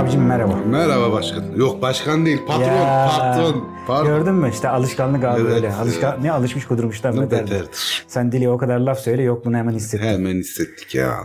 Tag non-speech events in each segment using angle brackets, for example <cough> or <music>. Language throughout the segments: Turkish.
abicim merhaba. Merhaba başkan. Yok başkan değil patron. Ya, Patron. Pardon. Gördün mü işte alışkanlık abi Evet. böyle. Alışkan, ne alışmış kudurmuşlar mı beterdir. Sen dili o kadar laf söyle yok bunu hemen hissettim. Hemen hissettik ya.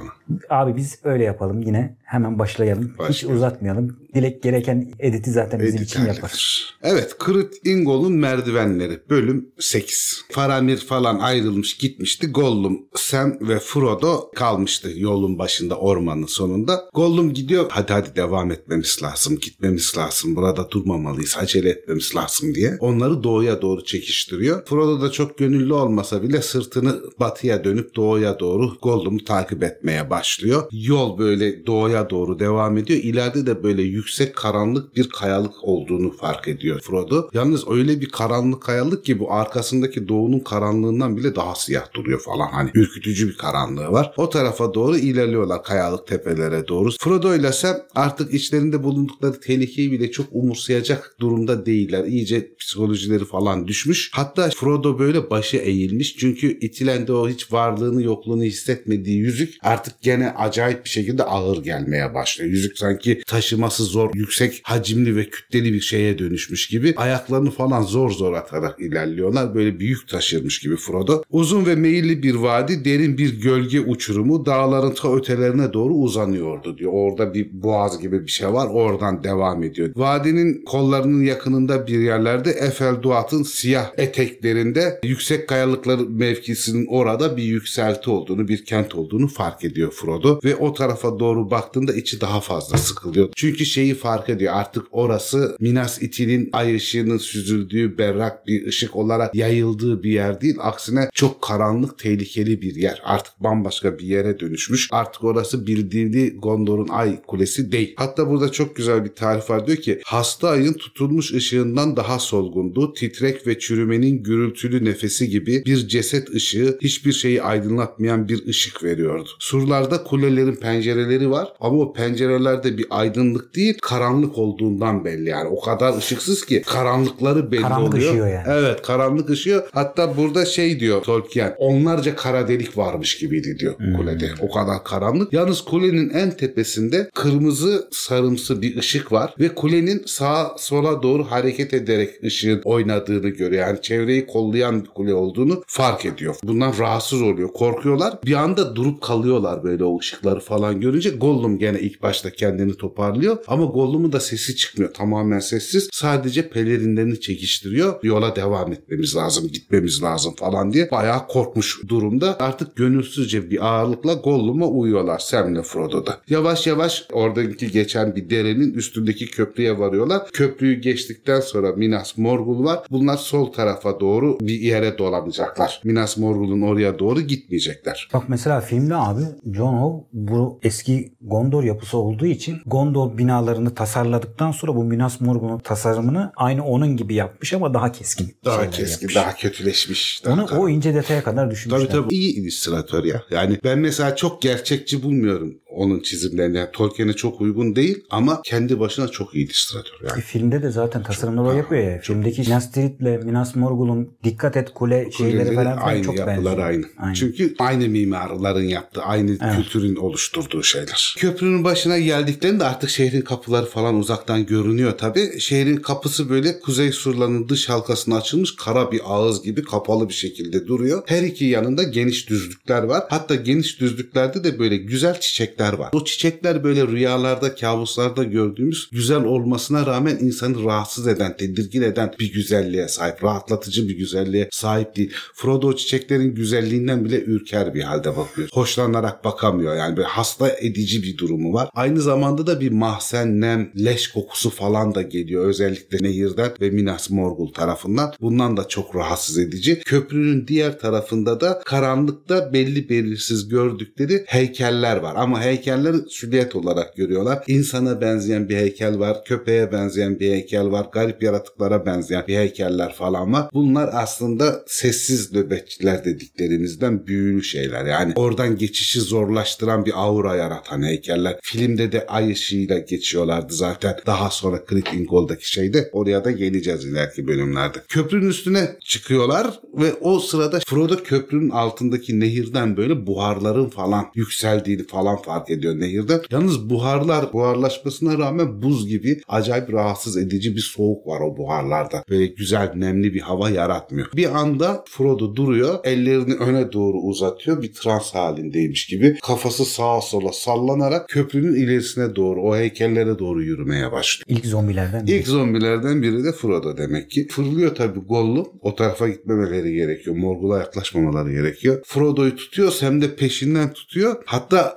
Abi biz öyle yapalım yine hemen başlayalım. Hiç Başlayalım. uzatmayalım. Dilek gereken editi zaten bizim Edit için yapar. Evet Kırıt İngol'un merdivenleri bölüm 8. Faramir falan ayrılmış gitmişti. Gollum, Sam ve Frodo kalmıştı yolun başında ormanın sonunda. Gollum gidiyor hadi hadi devam etmemiz lazım gitmemiz lazım burada durmamalıyız acele etmemiz lazım diye. Onları doğuya doğru çekiştiriyor. Frodo da çok gönüllü olmasa bile sırtını batıya dönüp doğuya doğru Gollum'u takip etmeye başlıyor. Yol böyle doğuya doğru devam ediyor. İleride de böyle yüksek karanlık bir kayalık olduğunu fark ediyor Frodo. Yalnız öyle bir karanlık kayalık ki bu arkasındaki doğunun karanlığından bile daha siyah duruyor falan. Hani ürkütücü bir karanlığı var. O tarafa doğru ilerliyorlar kayalık tepelere doğru. Frodo ile Sam artık içlerinde bulundukları tehlikeyi bile çok umursayacak durumda değiller. İyice psikolojileri falan düşmüş. Hatta Frodo böyle başı eğilmiş. Çünkü itilendi o hiç varlığını yokluğunu hissetmediği yüzük artık gene acayip bir şekilde ağır gelmeye başlıyor. Yüzük sanki taşıması zor, yüksek hacimli ve kütleli bir şeye dönüşmüş gibi. Ayaklarını falan zor zor atarak ilerliyorlar. Böyle büyük taşırmış gibi Frodo. Uzun ve meyilli bir vadi, derin bir gölge uçurumu dağların ta ötelerine doğru uzanıyordu diyor. Orada bir boğaz gibi bir şey var. Oradan devam ediyor. Vadinin kollarının yakınında bir yerlerde Efel Duat'ın siyah eteklerinde yüksek kayalıklar mevkisinin orada bir yükselti olduğunu, bir kent olduğunu fark ediyor Frodo ve o tarafa doğru baktığında içi daha fazla sıkılıyor. Çünkü şeyi fark ediyor artık orası Minas Ithil'in ay ışığının süzüldüğü berrak bir ışık olarak yayıldığı bir yer değil. Aksine çok karanlık, tehlikeli bir yer. Artık bambaşka bir yere dönüşmüş. Artık orası bildiği Gondor'un ay kulesi değil. Hatta burada çok güzel bir tarif var. Diyor ki hasta ayın tutulmuş ışığından daha solgundu. Titrek ve çürümenin gürültülü nefesi gibi bir ceset ışığı hiçbir şeyi aydınlatmayan bir ışık veriyordu. Surlarda kulelerin pencereleri var ama o pencerelerde bir aydınlık değil karanlık olduğundan belli yani. O kadar ışıksız ki karanlıkları belli Karanlık oluyor. ışıyor yani. Evet karanlık ışıyor. Hatta burada şey diyor Tolkien onlarca kara delik varmış gibiydi diyor Hmm. kulede. O kadar karanlık. Yalnız kulenin en tepesinde kırmızı sarımsı bir ışık var ve kulenin sağa sola doğru hareket ederek ışığın oynadığını görüyor. Yani çevreyi kollayan bir kule olduğunu fark ediyor. Bundan rahatsız oluyor. Korkuyorlar. Bir anda durup kalıyorlar böyle o ışıkları falan görünce. Gollum gene ilk başta kendini toparlıyor ama Gollum'un da sesi çıkmıyor. Tamamen sessiz. Sadece pelerinlerini çekiştiriyor. Yola devam etmemiz lazım, gitmemiz lazım falan diye bayağı korkmuş durumda. Artık gönülsüzce bir ağırlıkla Gollum'a uyuyorlar Sam'le Frodo'da. Yavaş yavaş oradaki geçen bir derenin üstündeki köprüye varıyorlar. Köprüyü geçtikten sonra Minas Morgul var. Bunlar sol tarafa doğru bir yere dolanacaklar. Minas Morgul'un oraya doğru gitmeyecekler. Bak mesela filmde abi John Ho bu eski Gondor yapısı olduğu için Gondor binalarını tasarladıktan sonra bu Minas Morgul'un tasarımını aynı onun gibi yapmış ama daha keskin. Daha keskin, yapmış. daha kötüleşmiş. Daha Onu o ince detaya kadar düşünmüşler. Tabii tabii iyi illüstratör ya. Yani ben mesela çok gerçekçi bulmuyorum onun çizimlerini. Yani Tolkien'e çok uygun değil ama kendi başına çok iyi illüstratör E, yani. filmde de zaten tasarımları o yapıyor ya. Filmdeki Minas Tirith'le Minas Morgul'un dikkat et kule şeyleri falan, falan aynı çok yapılar benziyor. aynı. Aynen. Çünkü aynı mimarların yaptığı, aynı kültürün oluşturduğu şeyler. Köprünün başına geldiklerinde artık şehrin kapıları falan uzaktan görünüyor tabii. Şehrin kapısı böyle kuzey surlarının dış halkasına açılmış kara bir ağız gibi kapalı bir şekilde duruyor. Her iki yanında geniş düzlükler var. Hatta geniş düzlüklerde de böyle güzel çiçekler var. O çiçekler böyle rüyalarda, kabuslarda gördüğümüz güzel olmasına rağmen insanı rahatsız eden, tedirgin eden bir güzelliğe sahip. Rahatlatıcı bir güzelliğe sahip değil. Frodo çiçeklerin güzelliğinden bile ürker bir halde bakıyor. Hoşlanarak bakamıyor. Yani böyle hasta edici bir durumu var. Aynı zamanda da bir mahzen, nem, leş kokusu falan da geliyor. Özellikle nehirden ve Minas Morgul tarafından. Bundan da çok rahatsız edici. Köprünün diğer tarafında da karanlıkta belli belirsiz gördükleri heykeller var. Ama heykelleri süliyet olarak görüyorlar. İnsana benzeyen bir heykel var. Köpeğe benzeyen bir heykel var. Garip yaratıklara benzeyen bir heykeller falan var. Bunlar aslında sessiz nöbetçiler dediklerimizden büyülü şeyler. Yani oradan geçişi zorlaştıran bir aura yaratan heykeller. Filmde de ay ışığıyla geçiyorlardı zaten. Daha sonra Crit Ingol'daki şeyde oraya da geleceğiz ileriki bölümlerde. Köprünün üstüne çıkıyorlar ve o sırada Frodo köprünün altındaki nehirden böyle buharların falan yükseldiğini falan fark fark ediyor nehirden. Yalnız buharlar buharlaşmasına rağmen buz gibi acayip rahatsız edici bir soğuk var o buharlarda. Böyle güzel nemli bir hava yaratmıyor. Bir anda Frodo duruyor. Ellerini öne doğru uzatıyor. Bir trans halindeymiş gibi. Kafası sağa sola sallanarak köprünün ilerisine doğru o heykellere doğru yürümeye başlıyor. İlk zombilerden biri. İlk zombilerden biri de Frodo demek ki. Fırlıyor tabii Gollum. O tarafa gitmemeleri gerekiyor. Morgul'a yaklaşmamaları gerekiyor. Frodo'yu tutuyor. Sam de peşinden tutuyor. Hatta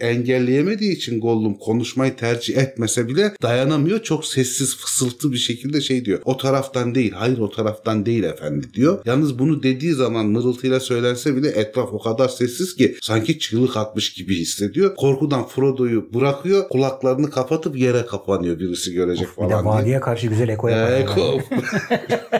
engelleyemediği için Gollum konuşmayı tercih etmese bile dayanamıyor. Çok sessiz fısıltı bir şekilde şey diyor. O taraftan değil. Hayır o taraftan değil efendi diyor. Yalnız bunu dediği zaman mırıltıyla söylense bile etraf o kadar sessiz ki sanki çığlık atmış gibi hissediyor. Korkudan Frodo'yu bırakıyor. Kulaklarını kapatıp yere kapanıyor birisi görecek Bir falan de diye. vadiye karşı güzel eko yapar. Ee, ko- <laughs>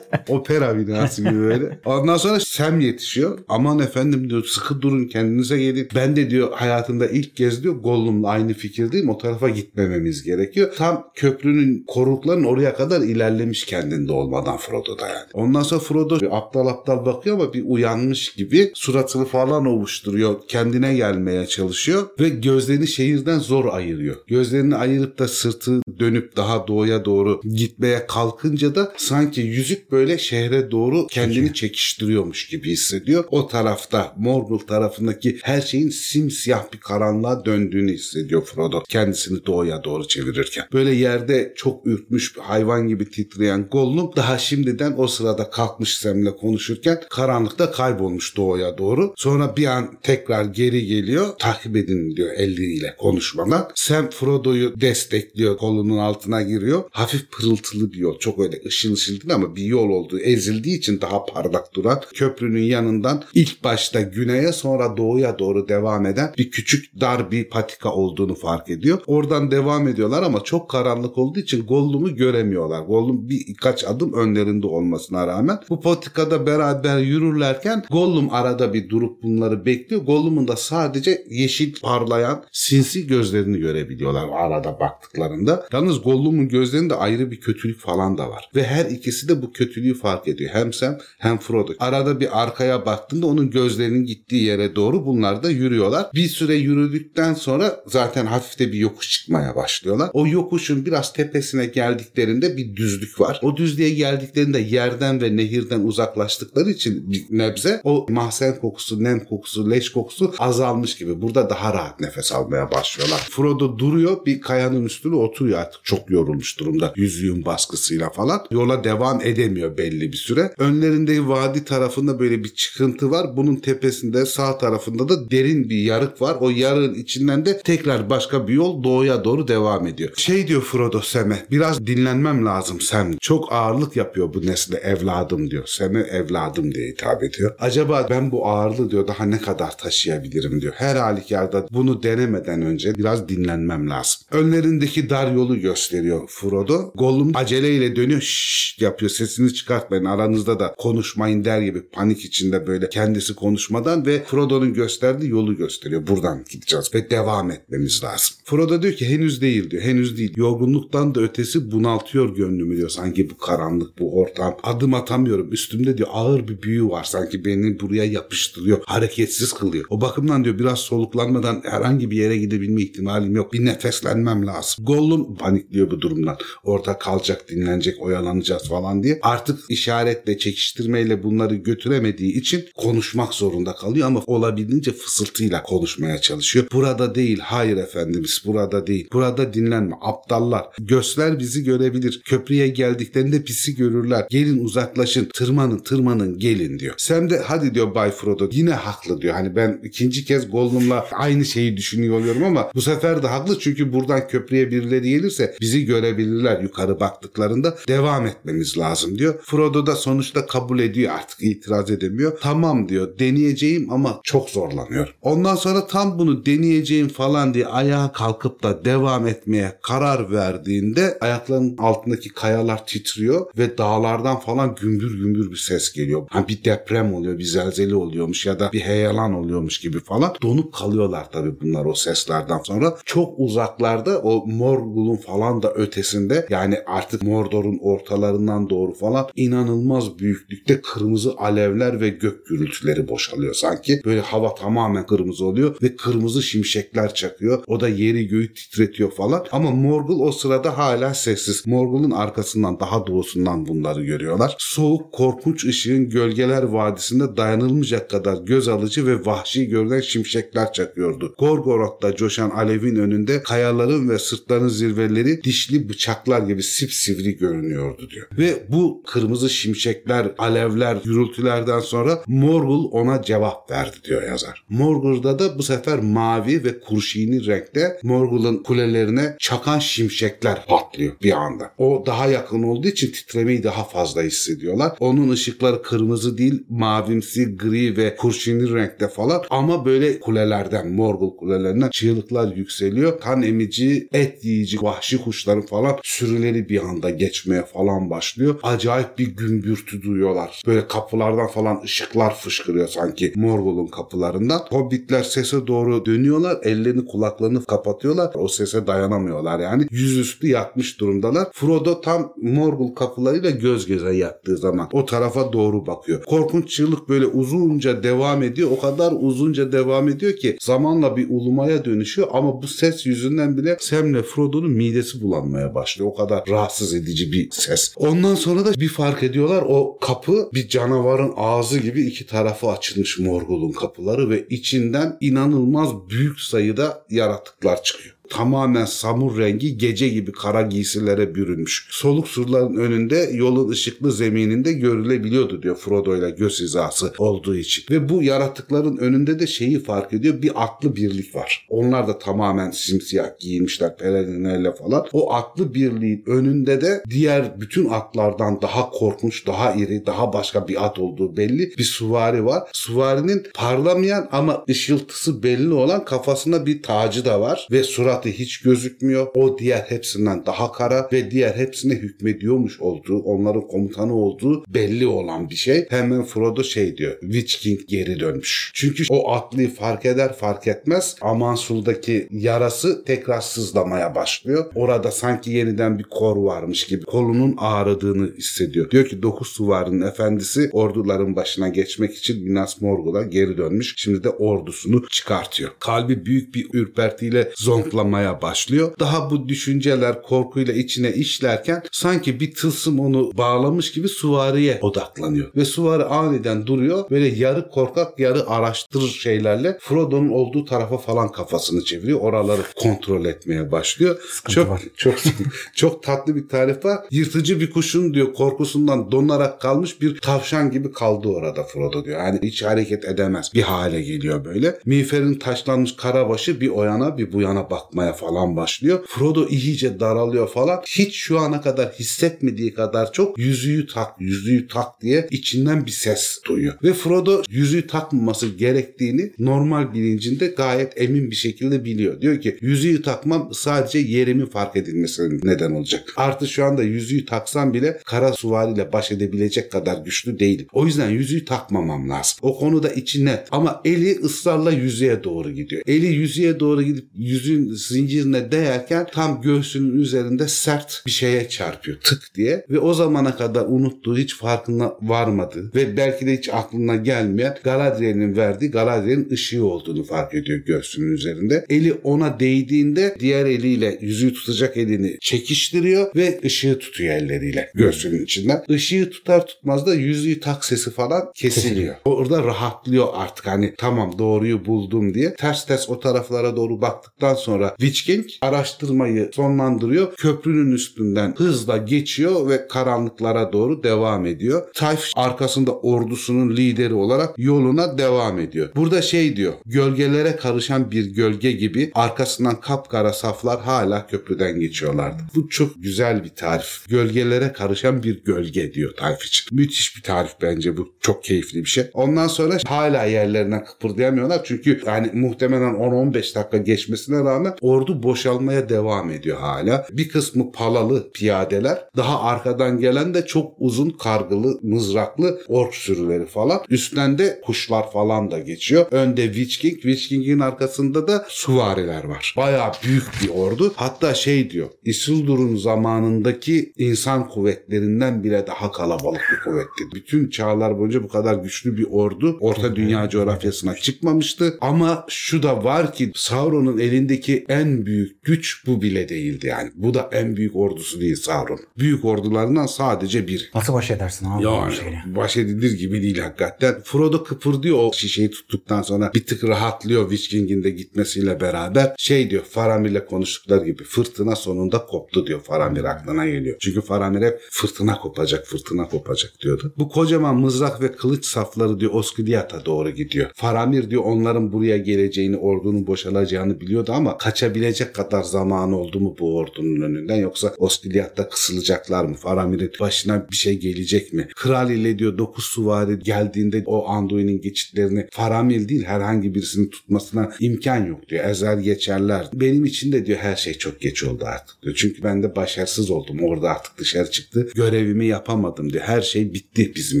Opera binası gibi böyle. Ondan sonra Sam yetişiyor. Aman efendim diyor sıkı durun kendinize gelin. Ben de diyor hayatımda ilk kez diyor Gollum'la aynı fikirdeyim. O tarafa gitmememiz gerekiyor. Tam köprünün korukların oraya kadar ilerlemiş kendinde olmadan Frodo da yani. Ondan sonra Frodo aptal aptal bakıyor ama bir uyanmış gibi suratını falan ovuşturuyor. Kendine gelmeye çalışıyor ve gözlerini şehirden zor ayırıyor. Gözlerini ayırıp da sırtı dönüp daha doğuya doğru gitmeye kalkınca da sanki yüzük böyle şehre doğru kendini çekiştiriyormuş gibi hissediyor. O tarafta Morgul tarafındaki her şeyin simsiyah bir karanlığa döndüğünü hissediyor Frodo. Kendisini doğuya doğru çevirirken. Böyle yerde çok ürkmüş hayvan gibi titreyen Gollum daha şimdiden o sırada kalkmış Sam'le konuşurken karanlıkta kaybolmuş doğuya doğru. Sonra bir an tekrar geri geliyor. Takip edin diyor elleriyle konuşmadan. Sam Frodo'yu destekliyor. Kolunun altına giriyor. Hafif pırıltılı bir yol. Çok öyle ışıl ışıl değil ama bir yol olduğu ezildiği için daha parlak duran köprünün yanından ilk başta güneye sonra doğuya doğru devam eden bir küçük dar bir patika olduğunu fark ediyor. Oradan devam ediyorlar ama çok karanlık olduğu için Gollum'u göremiyorlar. Gollum birkaç adım önlerinde olmasına rağmen bu patikada beraber yürürlerken Gollum arada bir durup bunları bekliyor. Gollum'un da sadece yeşil parlayan sinsi gözlerini görebiliyorlar arada baktıklarında. Yalnız Gollum'un gözlerinde ayrı bir kötülük falan da var. Ve her ikisi de bu kötülüğü fark ediyor. Hem Sam hem Frodo. Arada bir arkaya baktığında onun gözlerinin gittiği yere doğru bunlar da yürüyorlar. Bir süre yürüdükten sonra zaten hafifte bir yokuş çıkmaya başlıyorlar. O yokuşun biraz tepesine geldiklerinde bir düzlük var. O düzlüğe geldiklerinde yerden ve nehirden uzaklaştıkları için bir nebze o mahzen kokusu, nem kokusu, leş kokusu azalmış gibi. Burada daha rahat nefes almaya başlıyorlar. Frodo duruyor bir kayanın üstüne oturuyor artık çok yorulmuş durumda yüzüğün baskısıyla falan. Yola devam edemiyor belli bir süre. Önlerinde vadi tarafında böyle bir çıkıntı var. Bunun tepesinde sağ tarafında da derin bir yarık var. O yarığın içinden de tekrar başka bir yol doğuya doğru devam ediyor. Şey diyor Frodo Sem'e biraz dinlenmem lazım Sem. Çok ağırlık yapıyor bu nesle evladım diyor. Sem'e evladım diye hitap ediyor. Acaba ben bu ağırlığı diyor daha ne kadar taşıyabilirim diyor. Her halükarda bunu denemeden önce biraz dinlenmem lazım. Önlerindeki dar yolu gösteriyor Frodo. Gollum aceleyle dönüyor. Şşş yapıyor sesini çıkartmayın aranızda da konuşmayın der gibi panik içinde böyle kendisi konuşmadan ve Frodo'nun gösterdiği yolu gösteriyor. Buradan gideceğiz ve devam etmemiz lazım. Frodo diyor ki henüz değil diyor. Henüz değil. Yorgunluktan da ötesi bunaltıyor gönlümü diyor. Sanki bu karanlık bu ortam. Adım atamıyorum. Üstümde diyor ağır bir büyü var. Sanki beni buraya yapıştırıyor. Hareketsiz kılıyor. O bakımdan diyor biraz soluklanmadan herhangi bir yere gidebilme ihtimalim yok. Bir nefeslenmem lazım. Gollum panikliyor bu durumdan. Orada kalacak, dinlenecek, oyalanacağız falan diye. Artık işaretle, çekiştirmeyle bunları götüremediği için konuşmak zorunda kalıyor ama olabildiğince fısıltıyla konuşmaya çalışıyor. Burada değil, hayır efendimiz, burada değil. Burada dinlenme, aptallar. Gösler bizi görebilir. Köprüye geldiklerinde pisi görürler. Gelin uzaklaşın, tırmanın, tırmanın, gelin diyor. Sam de hadi diyor Bay Frodo yine haklı diyor. Hani ben ikinci kez Gollum'la aynı şeyi düşünüyor oluyorum ama bu sefer de haklı çünkü buradan köprüye birileri gelirse bizi görebilirler yukarı baktıklarında. Devam etmemiz lazım diyor. Frodo da sonuçta kabul ediyor artık itiraz edemiyor. Tamam diyor deneyeceğim ama çok zorlanıyor. Ondan sonra tam bunu deneyeceğim falan diye ayağa kalkıp da devam etmeye karar verdiğinde ayaklarının altındaki kayalar titriyor ve dağlardan falan gümbür gümbür bir ses geliyor. Hani bir deprem oluyor, bir zelzele oluyormuş ya da bir heyelan oluyormuş gibi falan. Donup kalıyorlar tabii bunlar o seslerden sonra. Çok uzaklarda o Morgul'un falan da ötesinde yani artık Mordor'un ortalarından doğru falan falan inanılmaz büyüklükte kırmızı alevler ve gök gürültüleri boşalıyor sanki. Böyle hava tamamen kırmızı oluyor ve kırmızı şimşekler çakıyor. O da yeri göğü titretiyor falan. Ama Morgul o sırada hala sessiz. Morgul'un arkasından daha doğusundan bunları görüyorlar. Soğuk korkunç ışığın gölgeler vadisinde dayanılmayacak kadar göz alıcı ve vahşi görünen şimşekler çakıyordu. Gorgorot'ta coşan alevin önünde kayaların ve sırtların zirveleri dişli bıçaklar gibi sipsivri görünüyordu diyor. Ve bu kırmızı şimşekler, alevler, gürültülerden sonra Morgul ona cevap verdi diyor yazar. Morgul'da da bu sefer mavi ve kurşini renkte Morgul'un kulelerine çakan şimşekler patlıyor bir anda. O daha yakın olduğu için titremeyi daha fazla hissediyorlar. Onun ışıkları kırmızı değil, mavimsi, gri ve kurşini renkte falan ama böyle kulelerden, Morgul kulelerinden çığlıklar yükseliyor. Kan emici, et yiyici, vahşi kuşların falan sürüleri bir anda geçmeye falan başlıyor. Acayip bir gümbürtü duyuyorlar. Böyle kapılardan falan ışıklar fışkırıyor sanki Morgul'un kapılarından. Hobbitler sese doğru dönüyorlar. Ellerini kulaklarını kapatıyorlar. O sese dayanamıyorlar yani. Yüzüstü yatmış durumdalar. Frodo tam Morgul kapılarıyla göz göze yattığı zaman o tarafa doğru bakıyor. Korkunç çığlık böyle uzunca devam ediyor. O kadar uzunca devam ediyor ki zamanla bir ulumaya dönüşüyor ama bu ses yüzünden bile Sam'le Frodo'nun midesi bulanmaya başlıyor. O kadar rahatsız edici bir ses. Ondan sonra da bir fark ediyorlar o kapı bir canavarın ağzı gibi iki tarafı açılmış Morgul'un kapıları ve içinden inanılmaz büyük sayıda yaratıklar çıkıyor tamamen samur rengi gece gibi kara giysilere bürünmüş. Soluk surların önünde yolun ışıklı zemininde görülebiliyordu diyor Frodo ile göz hizası olduğu için. Ve bu yaratıkların önünde de şeyi fark ediyor bir atlı birlik var. Onlar da tamamen simsiyah giyinmişler pelerinlerle falan. O atlı birliğin önünde de diğer bütün atlardan daha korkunç, daha iri, daha başka bir at olduğu belli bir suvari var. Suvarinin parlamayan ama ışıltısı belli olan kafasında bir tacı da var ve surat suratı hiç gözükmüyor. O diğer hepsinden daha kara ve diğer hepsine hükmediyormuş olduğu, onların komutanı olduğu belli olan bir şey. Hemen Frodo şey diyor. Witch King geri dönmüş. Çünkü o atlıyı fark eder fark etmez Amansul'daki yarası tekrar sızlamaya başlıyor. Orada sanki yeniden bir kor varmış gibi kolunun ağrıdığını hissediyor. Diyor ki dokuz suvarın efendisi orduların başına geçmek için Minas Morgul'a geri dönmüş. Şimdi de ordusunu çıkartıyor. Kalbi büyük bir ürpertiyle zonklamaya yaşamaya başlıyor. Daha bu düşünceler korkuyla içine işlerken sanki bir tılsım onu bağlamış gibi suvariye odaklanıyor. Ve suvari aniden duruyor. Böyle yarı korkak yarı araştırır şeylerle Frodo'nun olduğu tarafa falan kafasını çeviriyor. Oraları kontrol etmeye başlıyor. Sıkıntı çok var. çok <laughs> çok tatlı bir tarif var. Yırtıcı bir kuşun diyor korkusundan donarak kalmış bir tavşan gibi kaldı orada Frodo diyor. Yani hiç hareket edemez bir hale geliyor böyle. Miğferin taşlanmış karabaşı bir o yana bir bu yana bakmaya yapmaya falan başlıyor. Frodo iyice daralıyor falan. Hiç şu ana kadar hissetmediği kadar çok yüzüğü tak, yüzüğü tak diye içinden bir ses duyuyor. Ve Frodo yüzüğü takmaması gerektiğini normal bilincinde gayet emin bir şekilde biliyor. Diyor ki yüzüğü takmam sadece yerimi fark edilmesine neden olacak. Artı şu anda yüzüğü taksam bile kara suvariyle baş edebilecek kadar güçlü değilim. O yüzden yüzüğü takmamam lazım. O konuda içi net. Ama eli ısrarla yüzüğe doğru gidiyor. Eli yüzüğe doğru gidip yüzüğün zincirine değerken tam göğsünün üzerinde sert bir şeye çarpıyor tık diye ve o zamana kadar unuttuğu hiç farkına varmadı ve belki de hiç aklına gelmeyen Galadriel'in verdiği Galadriel'in ışığı olduğunu fark ediyor göğsünün üzerinde. Eli ona değdiğinde diğer eliyle yüzüğü tutacak elini çekiştiriyor ve ışığı tutuyor elleriyle göğsünün içinden. Işığı tutar tutmaz da yüzüğü tak sesi falan kesiliyor. Orada rahatlıyor artık hani tamam doğruyu buldum diye. Ters ters o taraflara doğru baktıktan sonra King araştırmayı sonlandırıyor. Köprünün üstünden hızla geçiyor ve karanlıklara doğru devam ediyor. Tayf arkasında ordusunun lideri olarak yoluna devam ediyor. Burada şey diyor. Gölgelere karışan bir gölge gibi arkasından kapkara saflar hala köprüden geçiyorlardı. Bu çok güzel bir tarif. Gölgelere karışan bir gölge diyor Tayf için. Müthiş bir tarif bence bu. Çok keyifli bir şey. Ondan sonra hala yerlerine kıpırdayamıyorlar çünkü yani muhtemelen 10-15 dakika geçmesine rağmen ordu boşalmaya devam ediyor hala. Bir kısmı palalı piyadeler. Daha arkadan gelen de çok uzun kargılı, mızraklı ork sürüleri falan. Üstten de kuşlar falan da geçiyor. Önde Witch King. Witch King'in arkasında da süvariler var. Bayağı büyük bir ordu. Hatta şey diyor. Isildur'un zamanındaki insan kuvvetlerinden bile daha kalabalık bir kuvvetti. Bütün çağlar boyunca bu kadar güçlü bir ordu Orta Dünya coğrafyasına çıkmamıştı. Ama şu da var ki Sauron'un elindeki en büyük güç bu bile değildi yani. Bu da en büyük ordusu değil Sauron. Büyük ordularından sadece bir. Nasıl baş edersin abi Yani baş edilir gibi değil hakikaten. Frodo kıpırdıyor o şişeyi tuttuktan sonra bir tık rahatlıyor Witch de gitmesiyle beraber. Şey diyor Faramir'le konuştukları gibi fırtına sonunda koptu diyor Faramir aklına geliyor. Çünkü Faramir hep fırtına kopacak fırtına kopacak diyordu. Bu kocaman mızrak ve kılıç safları diyor Osgiliath'a doğru gidiyor. Faramir diyor onların buraya geleceğini ordunun boşalacağını biliyordu ama kaçabilecek kadar zamanı oldu mu bu ordunun önünden yoksa Osgiliath'ta kısılacaklar mı? Faramir'in başına bir şey gelecek mi? Kral ile diyor dokuz suvari geldiğinde o Anduin'in geçitlerini Faramir değil herhangi birisinin tutmasına imkan yok diyor. Ezer geçerler. Benim için de diyor her şey çok geç oldu artık diyor. Çünkü ben de başarısız oldum. Orada artık dışarı çıktı. Görevimi yapamadım diyor. Her şey bitti bizim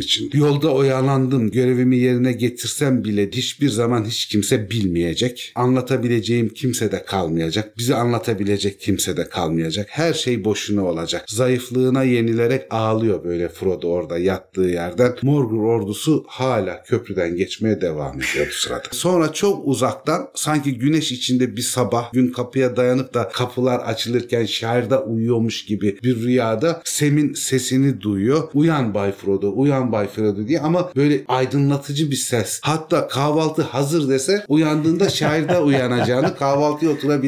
için. Yolda oyalandım. Görevimi yerine getirsem bile hiçbir zaman hiç kimse bilmeyecek. Anlatabileceğim kimse de kalmayacak. Bizi anlatabilecek kimse de kalmayacak. Her şey boşuna olacak. Zayıflığına yenilerek ağlıyor böyle Frodo orada yattığı yerden. Morgul ordusu hala köprüden geçmeye devam ediyor bu sırada. <laughs> Sonra çok uzaktan sanki güneş içinde bir sabah gün kapıya dayanıp da kapılar açılırken şairde uyuyormuş gibi bir rüyada Sem'in sesini duyuyor. Uyan Bay Frodo, uyan Bay Frodo diye ama böyle aydınlatıcı bir ses. Hatta kahvaltı hazır dese uyandığında şairde uyanacağını, kahvaltıya oturabileceğini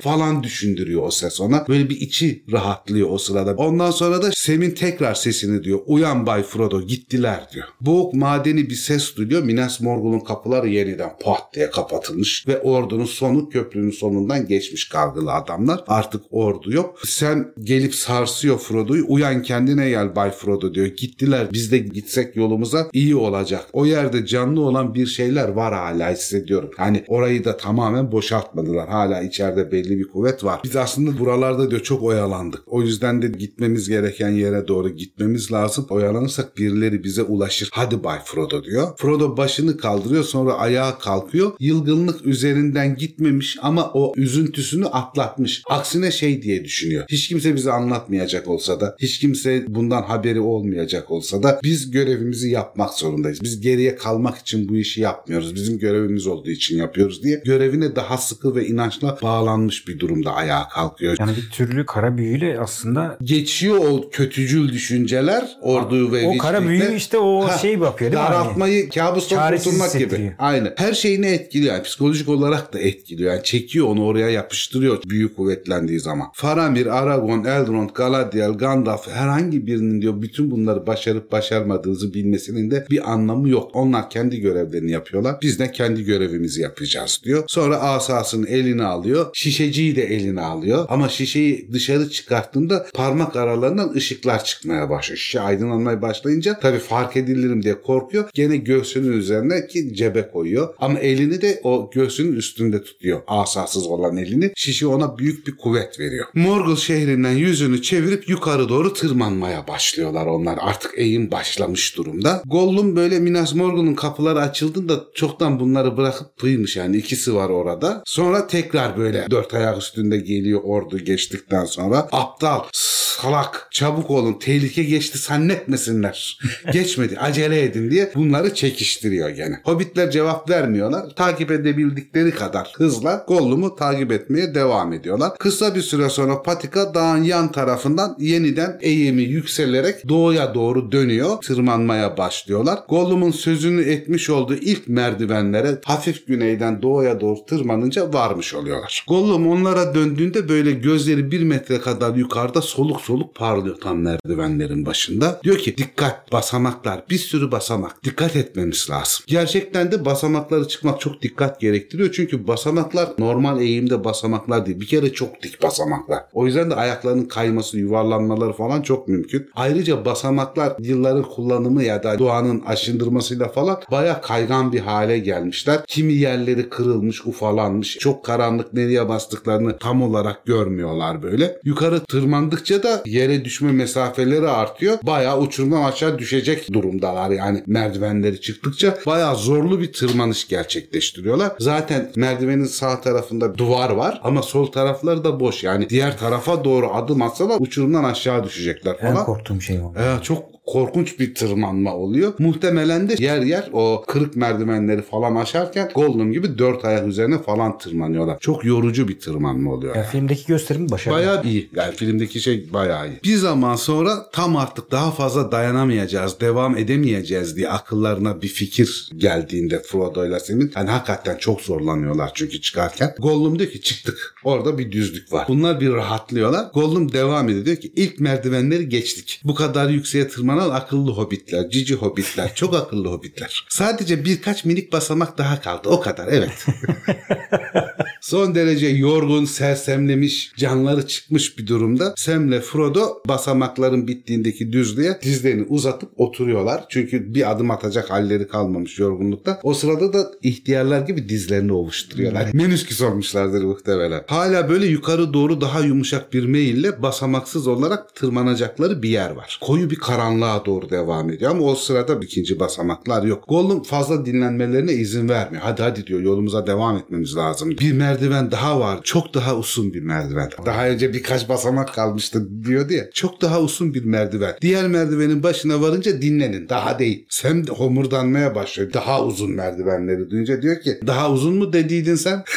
falan düşündürüyor o ses ona. Böyle bir içi rahatlıyor o sırada. Ondan sonra da Sem'in tekrar sesini diyor. Uyan Bay Frodo gittiler diyor. Boğuk madeni bir ses duyuyor. Minas Morgul'un kapıları yeniden pat diye kapatılmış ve ordunun sonu köprünün sonundan geçmiş kargılı adamlar. Artık ordu yok. Sen gelip sarsıyor Frodo'yu. Uyan kendine gel Bay Frodo diyor. Gittiler biz de gitsek yolumuza iyi olacak. O yerde canlı olan bir şeyler var hala hissediyorum. Yani orayı da tamamen boşaltmadılar. Hala içeride belli bir kuvvet var. Biz aslında buralarda diyor çok oyalandık. O yüzden de gitmemiz gereken yere doğru gitmemiz lazım. Oyalanırsak birileri bize ulaşır. Hadi Bay Frodo diyor. Frodo başını kaldırıyor sonra ayağa kalkıyor. Yılgınlık üzerinden gitmemiş ama o üzüntüsünü atlatmış. Aksine şey diye düşünüyor. Hiç kimse bize anlatmayacak olsa da, hiç kimse bundan haberi olmayacak olsa da biz görevimizi yapmak zorundayız. Biz geriye kalmak için bu işi yapmıyoruz. Bizim görevimiz olduğu için yapıyoruz diye görevine daha sıkı ve inançla bağlanmış bir durumda ayağa kalkıyor. Yani bir türlü kara büyüyle aslında Geçiyor o kötücül düşünceler orduyu ve o kara büyü işte o Ha, şey bakıyor değil mi? abi? Daraltmayı kabustan kurtulmak gibi. Aynen. Her şeyini etkiliyor. Yani psikolojik olarak da etkiliyor. Yani çekiyor onu oraya yapıştırıyor büyü kuvvetlendiği zaman. Faramir, Aragon, Elrond, Galadriel, Gandalf herhangi birinin diyor bütün bunları başarıp başarmadığınızı bilmesinin de bir anlamı yok. Onlar kendi görevlerini yapıyorlar. Biz de kendi görevimizi yapacağız diyor. Sonra asasını eline alıyor. Şişeciyi de eline alıyor. Ama şişeyi dışarı çıkarttığında parmak aralarından ışıklar çıkmaya başlıyor. Şişe aydınlanmaya başlayınca tabii fark edilirim diye korkuyor. Gene göğsünün üzerine ki cebe koyuyor. Ama elini de o göğsünün üstünde tutuyor. Asasız olan elini. Şişe ona büyük bir kuvvet veriyor. Morgul şehrinden yüzünü çevirip yukarı doğru tırmanmaya başlıyorlar onlar. Artık eğim başlamış durumda. Gollum böyle Minas Morgul'un kapıları açıldığında çoktan bunları bırakıp kıymış yani. ikisi var orada. Sonra tekrar böyle dört ayak üstünde geliyor ordu geçtikten sonra. Aptal, salak, çabuk olun tehlike geçti zannetmesinler. <laughs> Geçmedi acele edin diye bunları çekiştiriyor gene. Hobbitler cevap vermiyorlar. Takip edebildikleri kadar hızla Gollum'u takip etmeye devam ediyorlar. Kısa bir süre sonra patika dağın yan tarafından yeniden eğimi yükselerek doğuya doğru dönüyor. Tırmanmaya başlıyorlar. Gollum'un sözünü etmiş olduğu ilk merdivenlere hafif güneyden doğuya doğru tırmanınca varmış oluyorlar. Gollum onlara döndüğünde böyle gözleri bir metre kadar yukarıda soluk soluk parlıyor tam merdivenlerin başında. Diyor ki dikkat basamaklar bir sürü basamak dikkat etmemiz lazım. Gerçekten de basamakları çıkmak çok dikkat gerektiriyor. Çünkü basamaklar normal eğimde basamaklar değil. Bir kere çok dik basamaklar. O yüzden de ayaklarının kayması, yuvarlanmaları falan çok mümkün. Ayrıca basamaklar yılların kullanımı ya da doğanın aşındırmasıyla falan baya kaygan bir hale gelmişler. Kimi yerleri kırılmış, ufalanmış. Çok karanlık nereye bastıklarını tam olarak görmüyorlar böyle. Yukarı tırmandıkça da yere düşme mesafeleri artıyor. Bayağı uçurumdan aşağı düşecek durumdalar yani merdivenleri çıktıkça bayağı zorlu bir tırmanış gerçekleştiriyorlar. Zaten merdivenin sağ tarafında duvar var ama sol tarafları da boş. Yani diğer tarafa doğru adım atsalar uçurumdan aşağı düşecekler En falan. korktuğum şey o. Ee, çok korkunç bir tırmanma oluyor. Muhtemelen de yer yer o kırık merdivenleri falan aşarken Gollum gibi dört ayak üzerine falan tırmanıyorlar. Çok yorucu bir tırmanma oluyor. Ya filmdeki gösterimi başarılı. Bayağı iyi. Yani filmdeki şey bayağı iyi. Bir zaman sonra tam artık daha fazla dayanamayacağız, devam edemeyeceğiz diye akıllarına bir fikir geldiğinde Frodo ile Sam'in hani hakikaten çok zorlanıyorlar çünkü çıkarken. Gollum diyor ki çıktık. Orada bir düzlük var. Bunlar bir rahatlıyorlar. Gollum devam ediyor. Diyor ki ilk merdivenleri geçtik. Bu kadar yükseğe tırmanan akıllı hobbitler, cici hobbitler, çok akıllı hobbitler. Sadece birkaç minik basamak daha kaldı. O kadar evet. <laughs> Son derece yorgun, sersemlemiş, canları çıkmış bir durumda Sam'le Frodo basamakların bittiğindeki düzlüğe dizlerini uzatıp oturuyorlar. Çünkü bir adım atacak halleri kalmamış yorgunlukta. O sırada da ihtiyarlar gibi dizlerini ovuşturuyorlar. Menüsküs olmuşlardır muhtemelen. Hala böyle yukarı doğru daha yumuşak bir meyille basamaksız olarak tırmanacakları bir yer var. Koyu bir karanlığa doğru devam ediyor ama o sırada ikinci basamaklar yok. Gollum fazla dinlenmelerine izin vermiyor. Hadi hadi diyor yolumuza devam etmemiz lazım. Bir merdiven daha var. Çok daha uzun bir merdiven. Daha önce birkaç basamak kalmıştı diyordu ya. Çok daha uzun bir merdiven. Diğer merdivenin başına varınca dinlenin. Daha değil. Sam de homurdanmaya başlıyor. Daha uzun merdivenleri duyunca diyor ki daha uzun mu dediydin sen? <laughs>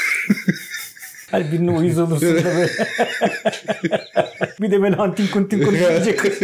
Hani birine uyuz olursun da <laughs> böyle. bir de böyle antin kuntin konuşacak. <laughs>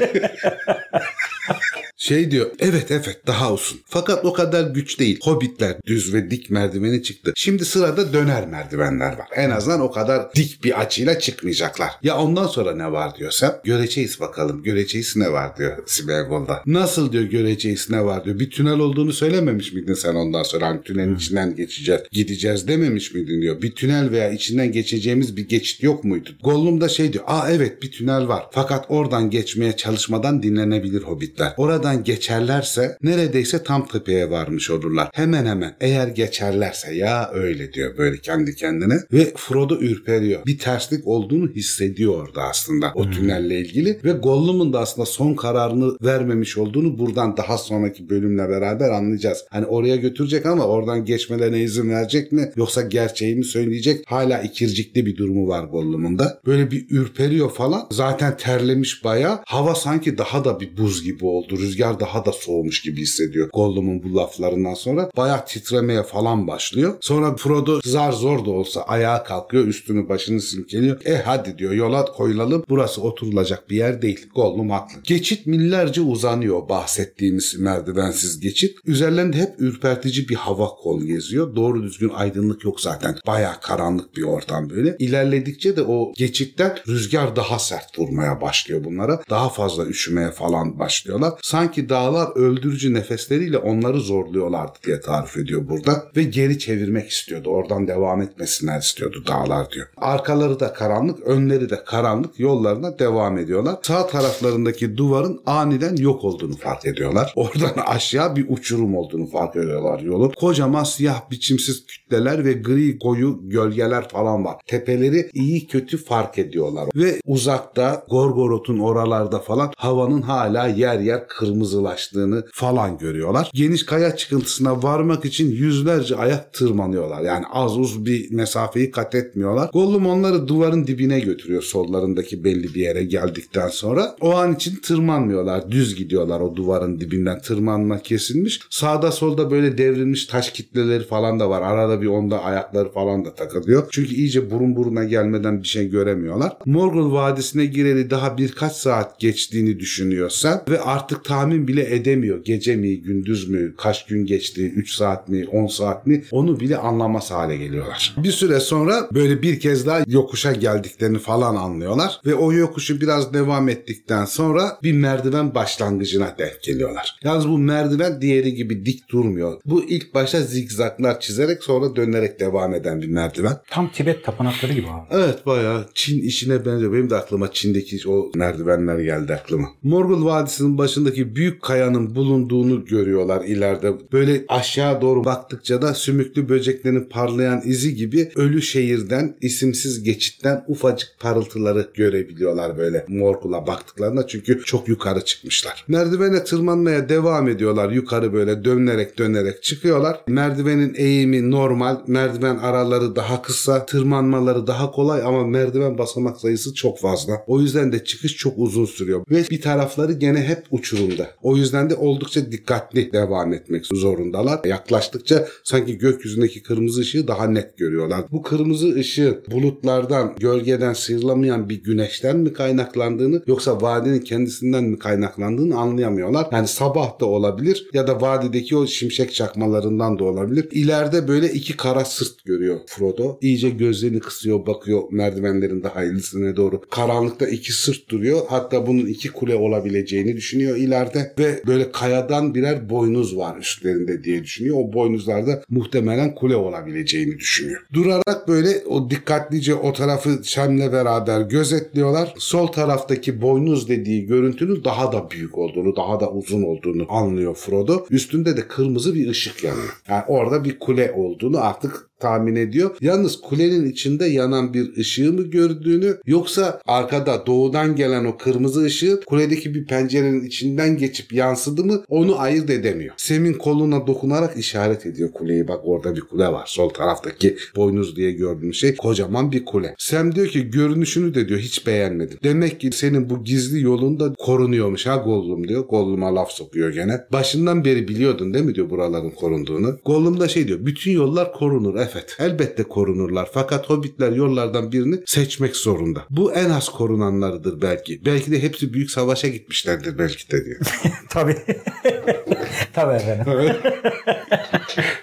Şey diyor evet evet daha uzun. Fakat o kadar güç değil. Hobbitler düz ve dik merdiveni çıktı. Şimdi sırada döner merdivenler var. En azından o kadar dik bir açıyla çıkmayacaklar. Ya ondan sonra ne var diyorsam göreceğiz bakalım. Göreceğiz ne var diyor Smeagol'da. Nasıl diyor göreceğiz ne var diyor. Bir tünel olduğunu söylememiş miydin sen ondan sonra? Hani tünelin içinden geçeceğiz. Gideceğiz dememiş miydin diyor. Bir tünel veya içinden geçeceğimiz bir geçit yok muydu? Gollum da şey diyor. Aa evet bir tünel var. Fakat oradan geçmeye çalışmadan dinlenebilir hobbitler. Oradan geçerlerse neredeyse tam tepeye varmış olurlar. Hemen hemen eğer geçerlerse ya öyle diyor böyle kendi kendine. Ve Frodo ürperiyor. Bir terslik olduğunu hissediyor orada aslında o tünelle ilgili. Ve Gollum'un da aslında son kararını vermemiş olduğunu buradan daha sonraki bölümle beraber anlayacağız. Hani oraya götürecek ama oradan geçmelerine izin verecek mi? Yoksa gerçeği mi söyleyecek? Hala ikircikli bir durumu var Gollum'un da. Böyle bir ürperiyor falan. Zaten terlemiş bayağı. Hava sanki daha da bir buz gibi oldu. Rüzgar daha da soğumuş gibi hissediyor. Gollum'un bu laflarından sonra bayağı titremeye falan başlıyor. Sonra Frodo zar zor da olsa ayağa kalkıyor. Üstünü başını silkeliyor. E hadi diyor yola koyulalım. Burası oturulacak bir yer değil. Gollum haklı. Geçit millerce uzanıyor bahsettiğimiz merdivensiz geçit. Üzerlerinde hep ürpertici bir hava kol geziyor. Doğru düzgün aydınlık yok zaten. Bayağı karanlık bir ortam böyle. İlerledikçe de o geçitten rüzgar daha sert vurmaya başlıyor bunlara. Daha fazla üşümeye falan başlıyorlar. Sanki dağlar öldürücü nefesleriyle onları zorluyorlardı diye tarif ediyor burada. Ve geri çevirmek istiyordu. Oradan devam etmesinler istiyordu dağlar diyor. Arkaları da karanlık, önleri de karanlık yollarına devam ediyorlar. Sağ taraflarındaki duvarın aniden yok olduğunu fark ediyorlar. Oradan <laughs> aşağı bir uçurum olduğunu fark ediyorlar yolun. Kocaman siyah biçimsiz kütleler ve gri koyu gölgeler falan var. Tepeleri iyi kötü fark ediyorlar. Ve uzakta Gorgorot'un oralarda falan havanın hala yer yer kırmızılaştığını falan görüyorlar. Geniş kaya çıkıntısına varmak için yüzlerce ayak tırmanıyorlar. Yani az uz bir mesafeyi kat etmiyorlar. Gollum onları duvarın dibine götürüyor sollarındaki belli bir yere geldikten sonra. O an için tırmanmıyorlar. Düz gidiyorlar o duvarın dibinden. Tırmanma kesilmiş. Sağda solda böyle devrilmiş taş kitleleri falan da var. Arada bir onda ayakları falan da takılıyor. Çünkü iyice burun buruna gelmeden bir şey göremiyorlar. Morgul Vadisi'ne gireli daha birkaç saat geçtiğini düşünüyorsa ve artık tahmin bile edemiyor. Gece mi, gündüz mü, kaç gün geçti, 3 saat mi, 10 saat mi onu bile anlamaz hale geliyorlar. <laughs> Bir süre sonra böyle bir kez daha yokuşa geldiklerini falan anlıyorlar ve o yokuşu biraz devam ettikten sonra bir merdiven başlangıcına denk geliyorlar. Yalnız bu merdiven diğeri gibi dik durmuyor. Bu ilk başta zigzaklar çizerek sonra dönerek devam eden bir merdiven. Tam Tibet tapınakları gibi abi. Evet bayağı Çin işine benziyor. Benim de aklıma Çin'deki o merdivenler geldi aklıma. Morgul Vadisi'nin başındaki büyük kayanın bulunduğunu görüyorlar ileride. Böyle aşağı doğru baktıkça da sümüklü böceklerin parlayan izi gibi ölü şehirden, isimsiz geçitten ufacık parıltıları görebiliyorlar böyle Morgul'a baktıklarında çünkü çok yukarı çıkmışlar. Merdivene tırmanmaya devam ediyorlar. Yukarı böyle dönerek dönerek çıkıyorlar. Merdivenin eğimi normal. Merdiven araları daha kısa. Tırmanmaları daha kolay ama merdiven basamak sayısı çok fazla. O yüzden de çıkış çok uzun sürüyor. Ve bir tarafları gene hep uçurumda. O yüzden de oldukça dikkatli devam etmek zorundalar. Yaklaştıkça sanki gökyüzündeki kırmızı ışığı daha net görüyorlar. Bu kırmızı ışığı bulutlardan, gölgeden sıyrılamayan bir güneşten mi kaynaklandığını yoksa vadinin kendisinden mi kaynaklandığını anlayamıyorlar. Yani sabah da olabilir ya da vadideki o şimşek çakmalarından da olabilir. İleride böyle iki kara sırt görüyor Frodo. İyice gözlerini kısıyor bakıyor merdivenlerin daha ilerisine doğru. Karanlıkta iki sırt duruyor. Hatta bunun iki kule olabileceğini düşünüyor ileride ve böyle kayadan birer boynuz var üstlerinde diye düşünüyor. O boynuzlarda muhtemelen kule olabileceğini düşünüyor. Durarak böyle o dikkatlice o tarafı Şem'le beraber gözetliyorlar. Sol taraftaki boynuz dediği görüntünün daha da büyük olduğunu, daha da uzun olduğunu anlıyor Frodo. Üstünde de kırmızı bir ışık yanıyor. Yani orada bir kule olduğunu artık tahmin ediyor. Yalnız kulenin içinde yanan bir ışığı mı gördüğünü yoksa arkada doğudan gelen o kırmızı ışığı kuledeki bir pencerenin içinden geçip yansıdı mı onu ayırt edemiyor. Sem'in koluna dokunarak işaret ediyor kuleyi. Bak orada bir kule var. Sol taraftaki boynuz diye gördüğün şey kocaman bir kule. Sem diyor ki görünüşünü de diyor hiç beğenmedim. Demek ki senin bu gizli yolunda korunuyormuş ha Gollum diyor. Gollum'a laf sokuyor gene. Başından beri biliyordun değil mi diyor buraların korunduğunu. Gollum da şey diyor bütün yollar korunur Evet elbette korunurlar fakat hobbitler yollardan birini seçmek zorunda. Bu en az korunanlarıdır belki. Belki de hepsi büyük savaşa gitmişlerdir belki de diyor. <laughs> Tabii. <laughs> Tabii efendim. <laughs>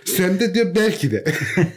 Sen de diyor belki de.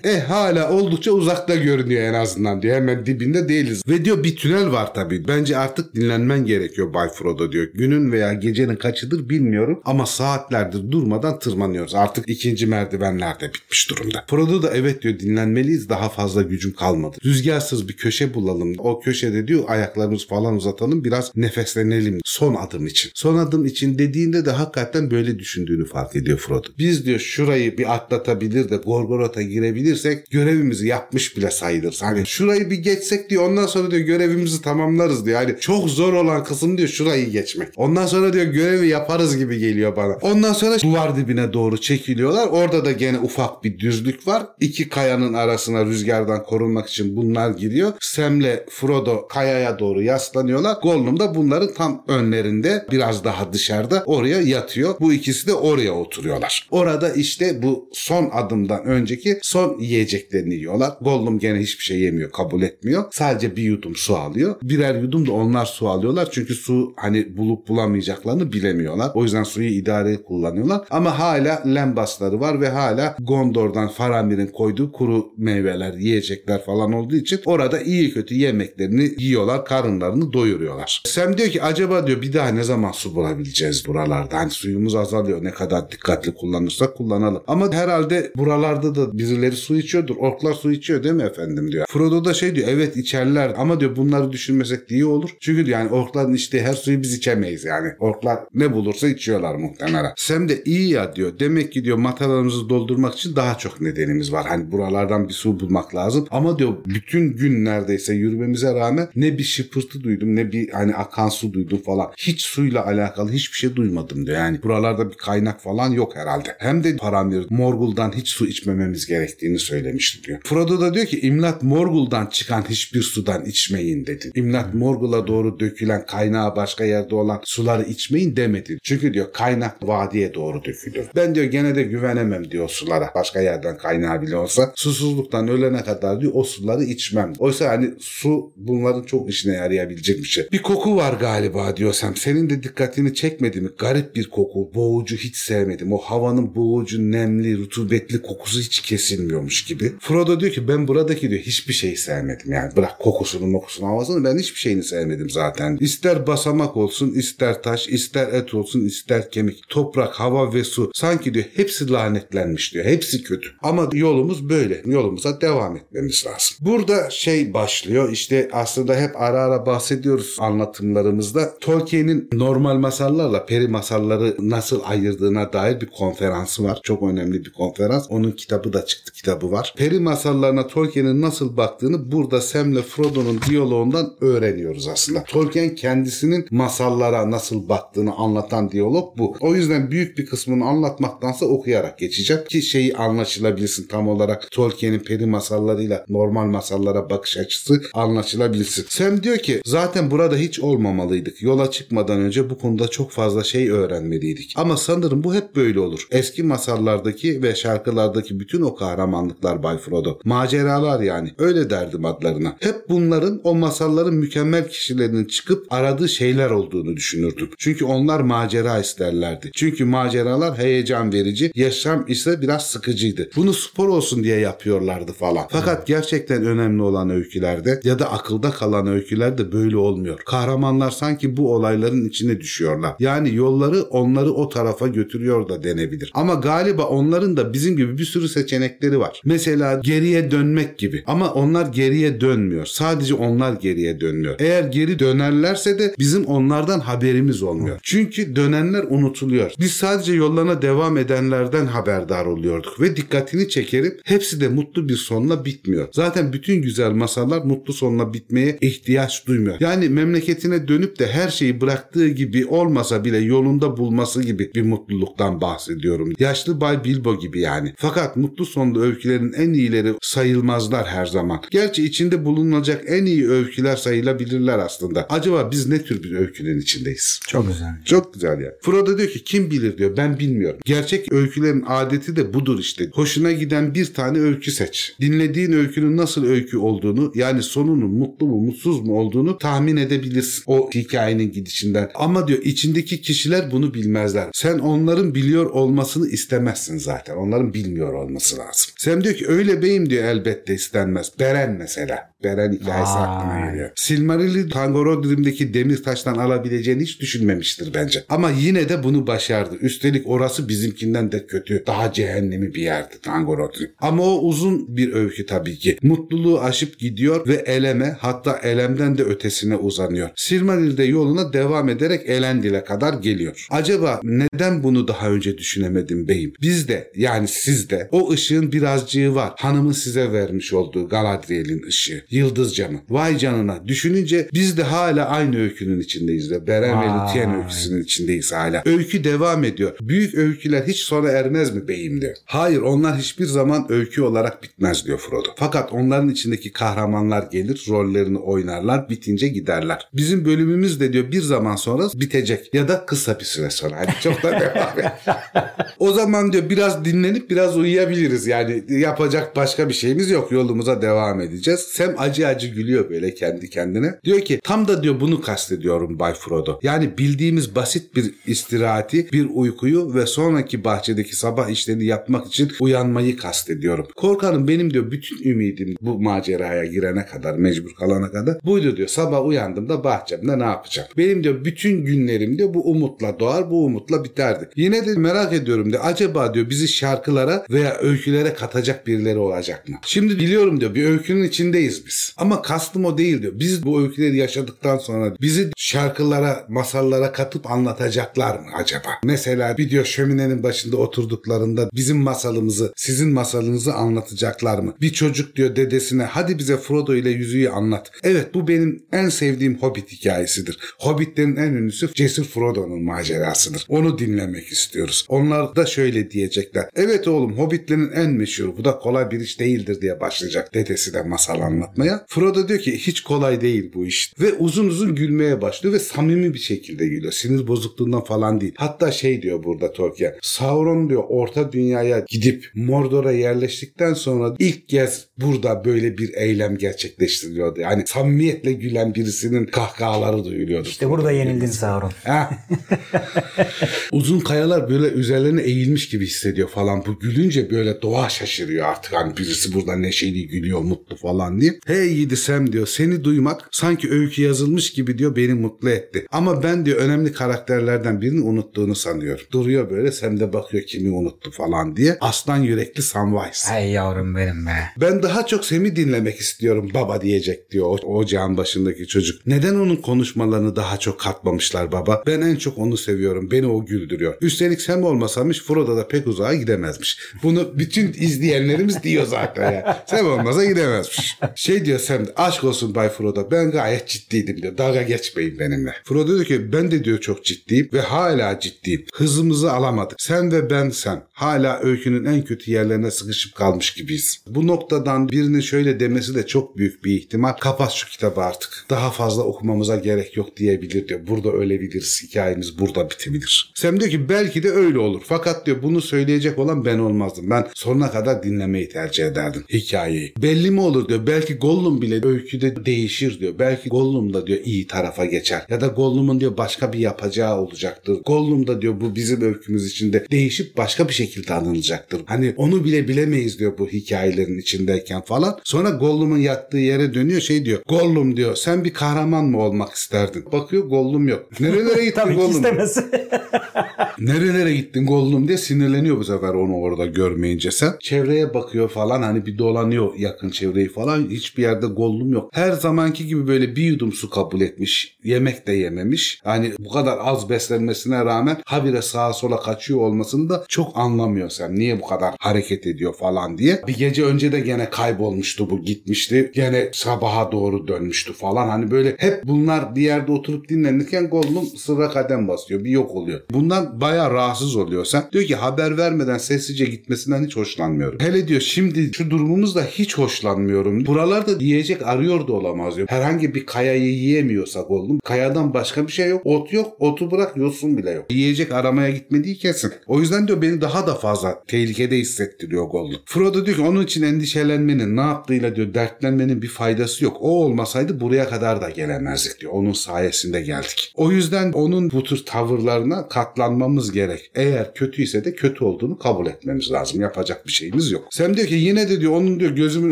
e hala oldukça uzakta görünüyor en azından diyor. Hemen dibinde değiliz. Ve diyor bir tünel var tabii. Bence artık dinlenmen gerekiyor Bay Frodo diyor. Günün veya gecenin kaçıdır bilmiyorum ama saatlerdir durmadan tırmanıyoruz. Artık ikinci merdivenler de bitmiş durumda. Frodo da evet diyor dinlenmeliyiz daha fazla gücüm kalmadı. Rüzgarsız bir köşe bulalım. O köşede diyor ayaklarımız falan uzatalım biraz nefeslenelim son adım için. Son adım için dediğinde de hakikaten böyle düşündüğünü fark ediyor Frodo. Biz diyor şurayı bir atlatabilir de Gorgorot'a girebilirsek görevimizi yapmış bile sayılırız. Hani şurayı bir geçsek diyor ondan sonra diyor görevimizi tamamlarız diyor. Yani çok zor olan kısım diyor şurayı geçmek. Ondan sonra diyor görevi yaparız gibi geliyor bana. Ondan sonra duvar dibine doğru çekiliyorlar. Orada da gene ufak bir düzlük var. İki kayanın arasına rüzgardan korunmak için bunlar giriyor. Sam'le Frodo kayaya doğru yaslanıyorlar. Gollum da bunların tam önlerinde biraz daha dışarıda oraya yatıyor. Bu ikisi de oraya oturuyorlar. Orada işte bu son adımdan önceki son yiyeceklerini yiyorlar. Gollum gene hiçbir şey yemiyor, kabul etmiyor. Sadece bir yudum su alıyor. Birer yudum da onlar su alıyorlar. Çünkü su hani bulup bulamayacaklarını bilemiyorlar. O yüzden suyu idare kullanıyorlar. Ama hala lembasları var ve hala Gondor'dan Faramir'in koyduğu kuru meyveler, yiyecekler falan olduğu için orada iyi kötü yemeklerini yiyorlar, karınlarını doyuruyorlar. Sam diyor ki acaba diyor bir daha ne zaman su bulabileceğiz buralarda? Hani suyumuz azalıyor. Ne kadar dikkatli kullanırsak kullanalım. Ama herhalde buralarda da birileri su içiyordur. Orklar su içiyor değil mi efendim diyor. Frodo da şey diyor evet içerler ama diyor bunları düşünmesek iyi olur. Çünkü yani orkların içtiği her suyu biz içemeyiz yani. Orklar ne bulursa içiyorlar muhtemelen. Sam de iyi ya diyor. Demek ki diyor matalarımızı doldurmak için daha çok nedenimiz var. Hani buralardan bir su bulmak lazım. Ama diyor bütün gün neredeyse yürümemize rağmen ne bir şıpırtı duydum ne bir hani akan su duydum falan. Hiç suyla alakalı hiçbir şey duymadım diyor. Yani buralarda bir kaynak falan yok herhalde. Hem de Paramir Morgul'dan hiç su içmememiz gerektiğini söylemişti diyor. Frodo da diyor ki İmlat Morgul'dan çıkan hiçbir sudan içmeyin dedi. İmlat Morgul'a doğru dökülen kaynağı başka yerde olan suları içmeyin demedi. Çünkü diyor kaynak vadiye doğru dökülür. Ben diyor gene de güvenemem diyor sulara. Başka yerden kaynağı bile olsa. Susuzluktan ölene kadar diyor o suları içmem. Oysa hani su bunların çok işine yarayabilecek bir şey. Bir koku var galiba diyorsam. Senin de dikkatini çekmedi mi? Garip bir koku, boğucu hiç sevmedim. O havanın boğucu, nemli, rutubetli kokusu hiç kesilmiyormuş gibi. Frodo diyor ki ben buradaki diyor hiçbir şeyi sevmedim. Yani bırak kokusunu, mokusunu, havasını ben hiçbir şeyini sevmedim zaten. İster basamak olsun, ister taş, ister et olsun, ister kemik, toprak, hava ve su. Sanki diyor hepsi lanetlenmiş diyor. Hepsi kötü. Ama yolumuz böyle. Yolumuza devam etmemiz lazım. Burada şey başlıyor. İşte aslında hep ara ara bahsediyoruz anlatımlarımızda. Tolkien'in normal masallarla peri masalları nasıl ayırdığına dair bir konferansı var. Çok önemli bir konferans. Onun kitabı da çıktı. Kitabı var. Peri masallarına Tolkien'in nasıl baktığını burada Sam'le Frodo'nun diyaloğundan öğreniyoruz aslında. Tolkien kendisinin masallara nasıl baktığını anlatan diyalog bu. O yüzden büyük bir kısmını anlatmaktansa okuyarak geçeceğim ki şeyi anlaşılabilsin tam olarak Tolkien'in peri masallarıyla normal masallara bakış açısı anlaşılabilsin. Sam diyor ki zaten burada hiç olmamalıydık. Yola çıkmadan önce bu konuda çok fazla şey öğrenmeliydik. Ama sanırım bu hep böyle olur. Eski masallardaki ve şarkılardaki bütün o kahramanlıklar Bay Frodo. Maceralar yani. Öyle derdim adlarına. Hep bunların o masalların mükemmel kişilerinin çıkıp aradığı şeyler olduğunu düşünürdüm. Çünkü onlar macera isterlerdi. Çünkü maceralar heyecan verici, yaşam ise biraz sıkıcıydı. Bunu spor olsun diye yapıyorlardı falan. Fakat gerçekten önemli olan öykülerde ya da akılda kalan öykülerde böyle olmuyor. Kahramanlar sanki bu olayların içine düşüyorlar. Yani yolları onları o tarafa götürüyor da denebilir. Ama galiba onların da bizim gibi bir sürü seçenekleri var. Mesela geriye dönmek gibi. Ama onlar geriye dönmüyor. Sadece onlar geriye dönüyor. Eğer geri dönerlerse de bizim onlardan haberimiz olmuyor. Çünkü dönenler unutuluyor. Biz sadece yollarına devam edenlerden haberdar oluyorduk ve dikkatini çekerim hepsi de mutlu bir sonla bitmiyor. Zaten bütün güzel masallar mutlu sonla bitmeye ihtiyaç duymuyor. Yani memleketine dönüp de her şeyi bıraktığı gibi olmasa bile yolunda bulması gibi bir mutluluktan bahsediyorum. Yaşlı Bay Bilbo gibi yani. Fakat mutlu sonlu öykülerin en iyileri sayılmazlar her zaman. Gerçi içinde bulunacak en iyi öyküler sayılabilirler aslında. Acaba biz ne tür bir öykünün içindeyiz? Çok güzel. Çok güzel ya. Frodo diyor ki kim bilir diyor ben bilmiyorum. Gerçek öykülerin adeti de budur işte. Hoşuna giden bir tane öykü seç. Dinlediğin öykünün nasıl öykü olduğunu yani sonunun mutlu mu mutsuz mu olduğunu tahmin edebilirsin o hikayenin gidişinden. Ama diyor içindeki kişiler bunu bilmezler. Sen onların biliyor olmasını istemezsin zaten. Onların bilmiyor olması lazım. Sen diyor ki öyle beyim diyor elbette istenmez. Beren mesela. Beren hikayesi Vay. aklıma geliyor. Silmaril'i Tangorodrim'deki demir taştan alabileceğini hiç düşünmemiştir bence. Ama yine de bunu başardı. Üstelik orası bizimkinden de kötü. Daha cehennemi bir yerdi Tangorodrim. Ama o uzun bir öykü tabii ki. Mutluluğu aşıp gidiyor ve eleme hatta elemden de ötesine uzanıyor. Silmaril'de yoluna devam ederek Elendil'e kadar geliyor. Acaba neden bunu daha önce düşünemedim beyim? Biz de yani siz de o ışığın birazcığı var. Hanımın size vermiş olduğu Galadriel'in ışığı. Yıldız camı. Vay canına. Düşününce biz de hala aynı öykünün içindeyiz de. Beren ve. Lütyen öyküsünün içindeyiz hala. Öykü devam ediyor. Büyük öyküler hiç sona ermez mi beyim diyor. Hayır onlar hiçbir zaman öykü olarak bitmez diyor Frodo. Fakat onların içindeki kahramanlar gelir, rollerini oynarlar, bitince giderler. Bizim bölümümüz de diyor bir zaman sonra bitecek ya da kısa bir süre sonra. Hadi çok da devam et. <laughs> O zaman diyor biraz dinlenip biraz uyuyabiliriz. Yani yapacak başka bir şeyimiz yok. Yolumuza devam edeceğiz. Sam acı acı gülüyor böyle kendi kendine. Diyor ki tam da diyor bunu kastediyorum Bay Frodo. Yani bildiğimiz basit bir istirahati, bir uykuyu ve sonraki bahçedeki sabah işlerini yapmak için uyanmayı kastediyorum. Korkarım benim diyor bütün ümidim bu maceraya girene kadar, mecbur kalana kadar buydu diyor. Sabah uyandığımda bahçemde ne yapacağım? Benim diyor bütün günlerim diyor bu umutla doğar, bu umutla biterdi. Yine de merak ediyorum diyor. Acaba diyor bizi şarkılara veya öykülere katacak birileri olacak mı? Şimdi biliyorum diyor bir öykünün içindeyiz biz. Ama kastım o değil diyor. Biz bu öyküleri yaşadıktan sonra bizi şarkılara, masallara katıp anlatacaklar mı acaba? Mesela diyor şöminenin başında oturduklarında bizim masalımızı, sizin masalınızı anlatacaklar mı? Bir çocuk diyor dedesine hadi bize Frodo ile yüzüğü anlat. Evet bu benim en sevdiğim Hobbit hikayesidir. Hobbitlerin en ünlüsü Cesur Frodo'nun macerasıdır. Onu dinlemek istiyoruz. Onlar da şöyle diyecekler. Evet oğlum Hobbitlerin en meşhur bu da kolay bir iş değildir diye başlayacak dedesi de masal anlatmaya. Frodo diyor ki hiç kolay değil bu iş. Ve uzun uzun gülmeye başlıyor ve samimi bir şekilde gülüyor. Sinir bozukluğundan falan değil. Hatta şey diyor burada Tolkien. Sauron diyor orta dünyaya gidip Mordor'a yerleştikten sonra ilk kez burada böyle bir eylem gerçekleştiriliyordu. Yani samimiyetle gülen birisinin kahkahaları duyuluyordu. İşte burada yenildin Sauron. <laughs> Uzun kayalar böyle üzerlerine eğilmiş gibi hissediyor falan. Bu gülünce böyle doğa şaşırıyor artık. Hani birisi burada neşeli gülüyor mutlu falan diye. Hey Yiğidi Sam diyor seni duymak sanki öykü yazılmış gibi diyor beni mutlu etti. Ama ben diyor önemli karakterlerden birini unuttuğunu sanıyorum. Duruyor böyle Sam de bakıyor kimi unuttu falan diye. Aslan yürekli Samwise. Hey yavrum benim be. Ben daha çok Sem'i dinlemek istiyorum baba diyecek diyor o ocağın başındaki çocuk. Neden onun konuşmalarını daha çok katmamışlar baba? Ben en çok onu seviyorum. Beni o güldürüyor. Üstelik Sem olmasamış Frodo da pek uzağa gidemezmiş. Bunu bütün izleyenlerimiz diyor zaten ya. Sem olmasa gidemezmiş. Şey diyor Sem aşk olsun Bay Frodo ben gayet ciddiydim diyor. Dalga geçmeyin benimle. Frodo diyor ki ben de diyor çok ciddiyim ve hala ciddiyim. Hızımızı alamadık. Sen ve ben sen. Hala öykünün en kötü yerlerine sıkışıp kalmış gibiyiz. Bu noktadan birinin şöyle demesi de çok büyük bir ihtimal. Kapat şu kitabı artık. Daha fazla okumamıza gerek yok diyebilir diyor. Burada ölebiliriz. Hikayemiz burada bitebilir. Sam diyor ki belki de öyle olur. Fakat diyor bunu söyleyecek olan ben olmazdım. Ben sonuna kadar dinlemeyi tercih ederdim hikayeyi. Belli mi olur diyor. Belki Gollum bile öyküde değişir diyor. Belki Gollum da diyor iyi tarafa geçer. Ya da Gollum'un diyor başka bir yapacağı olacaktır. Gollum da diyor bu bizim öykümüz içinde değişip başka bir şekilde anılacaktır. Hani onu bile bilemeyiz diyor bu hikayelerin içindeyken falan. Sonra Gollum'un yattığı yere dönüyor şey diyor. Gollum diyor sen bir kahraman mı olmak isterdin? Bakıyor Gollum yok. Nerelere gittin <laughs> Tabii Gollum? istemez. <laughs> Nerelere gittin Gollum diye sinirleniyor bu sefer onu orada görmeyince sen. Çevreye bakıyor falan hani bir dolanıyor yakın çevreyi falan. Hiçbir yerde Gollum yok. Her zamanki gibi böyle bir yudum su kabul etmiş. Yemek de yememiş. Hani bu kadar az beslenmesine rağmen habire sağa sola kaçıyor olmasını da çok anlamıyor sen. Niye bu kadar hareket ediyor falan diye. Bir gece önce de gene kaybolmuştu bu gitmişti. Gene sabaha doğru dönmüştü falan. Hani böyle hep bunlar bir yerde oturup dinlenirken Gollum sıra kadem basıyor. Bir yok oluyor. Bundan bayağı rahatsız oluyor sen. Diyor ki haber vermeden sessizce gitmesinden hiç hoşlanmıyorum. Hele diyor şimdi şu durumumuzda hiç hoşlanmıyorum. Buralarda yiyecek arıyor da olamaz diyor. Herhangi bir kayayı yiyemiyorsa Gollum. Kayadan başka bir şey yok. Ot yok. Otu bırak yosun bile yok. Yiyecek aramaya gitmediği kesin. O yüzden diyor beni daha da fazla tehlikede hissettiriyor Gollum. Frodo diyor ki onun için endişelenmenin ne yaptığıyla diyor dertlenmenin bir faydası yok. O olmasaydı buraya kadar da gelemezdik diyor. Onun sayesinde geldik. O yüzden onun bu tür tavırlarına katlanmamız gerek. Eğer kötüyse de kötü olduğunu kabul etmemiz lazım. Yapacak bir şeyimiz yok. Sam diyor ki yine de diyor onun diyor gözümün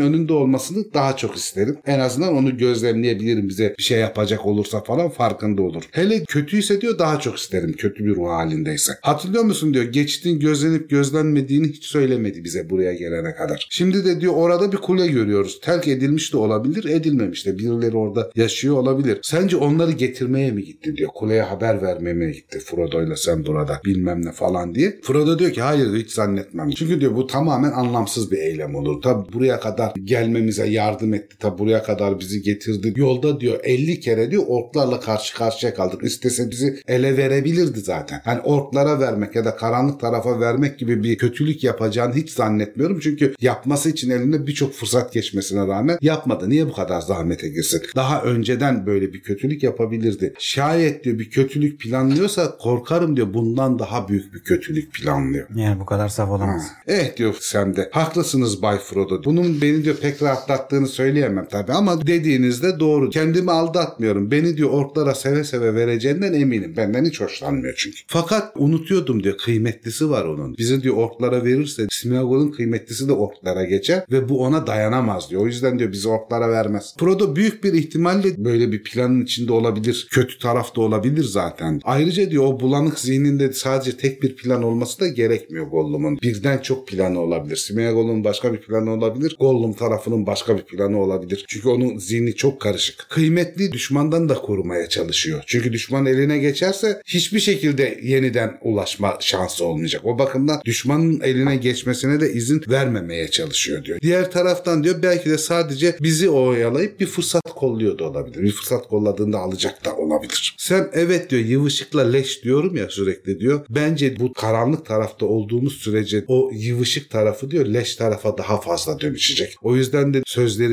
önünde olmasını daha çok isterim. En azından onu gözlemleyebilirim bize bir şey yapacak olursa falan farkında olur. Hele kötüyse diyor daha çok isterim kötü bir ruh halindeyse. Hatırlıyor musun diyor geçtiğin gözlenip gözlenmediğini hiç söylemedi bize buraya gelene kadar. Şimdi de diyor orada bir kule görüyoruz. Terk edilmiş de olabilir edilmemiş de birileri orada yaşıyor olabilir. Sence onları getirmeye mi gitti diyor. Kuleye haber vermeye mi gitti Frodo'yla sen burada bilmem ne falan diye. Frodo diyor ki hayır hiç zannetmem. Çünkü diyor bu tamamen anlamsız bir eylem olur. Tabi buraya kadar gelmemize yardım etti. Tabi buraya kadar bizi getirdi. Yolda diyor 50 kere diyor orklarla karşı karşıya kaldık. İstese bizi ele verebilirdi zaten. Hani orklara vermek ya da karanlık tarafa vermek gibi bir kötülük yapacağını hiç zannetmiyorum. Çünkü yapması için elinde birçok fırsat geçmesine rağmen yapmadı. Niye bu kadar zahmete girsin? Daha önceden böyle bir kötülük yapabilirdi. Şayet diyor bir kötülük planlıyorsa korkarım diyor bundan daha büyük bir kötülük planlıyor. Yani bu kadar saf olamaz. Eh diyor Sam de. Haklısınız Bay Frodo. Bunun beni diyor pek rahatlattığını söyleyemem tabii ama dediğinizde doğru. Kendimi aldatmıyorum. Beni diyor orklara seve seve vereceğinden eminim. Benden hiç hoşlanmıyor çünkü. Fakat unutuyordum diyor kıymetlisi var onun. Bizi diyor orklara verirse Smeagol'un kıymetlisi de orklara geçer ve bu ona dayanamaz diyor. O yüzden diyor bizi orklara vermez. Frodo büyük bir ihtimalle böyle bir planın içinde olabilir. Kötü tarafta olabilir zaten. Ayrıca diyor o bulanık zihninde sadece tek bir plan olması da gerekmiyor Gollum'un. Birden çok planı olabilir. Smeagol'un başka bir planı olabilir. Gollum tarafının başka bir planı olabilir. Çünkü onun zihni çok karışık. Kıymetli düşmandan da korumaya çalışıyor. Çünkü düşman eline geçerse hiçbir şekilde yeniden ulaşma şansı olmayacak. O bakımdan düşmanın eline geçmesine de izin vermemeye çalışıyor diyor. Diğer taraftan diyor belki de sadece bizi oyalayıp bir fırsat kolluyor da olabilir. Bir fırsat kolladığında alacak da olabilir. Sen evet diyor yıvışıkla leş diyorum ya sürekli diyor. Bence bu karanlık tarafta olduğumuz sürece o yıvışık tarafı diyor leş tarafa daha fazla dönüşecek. O yüzden de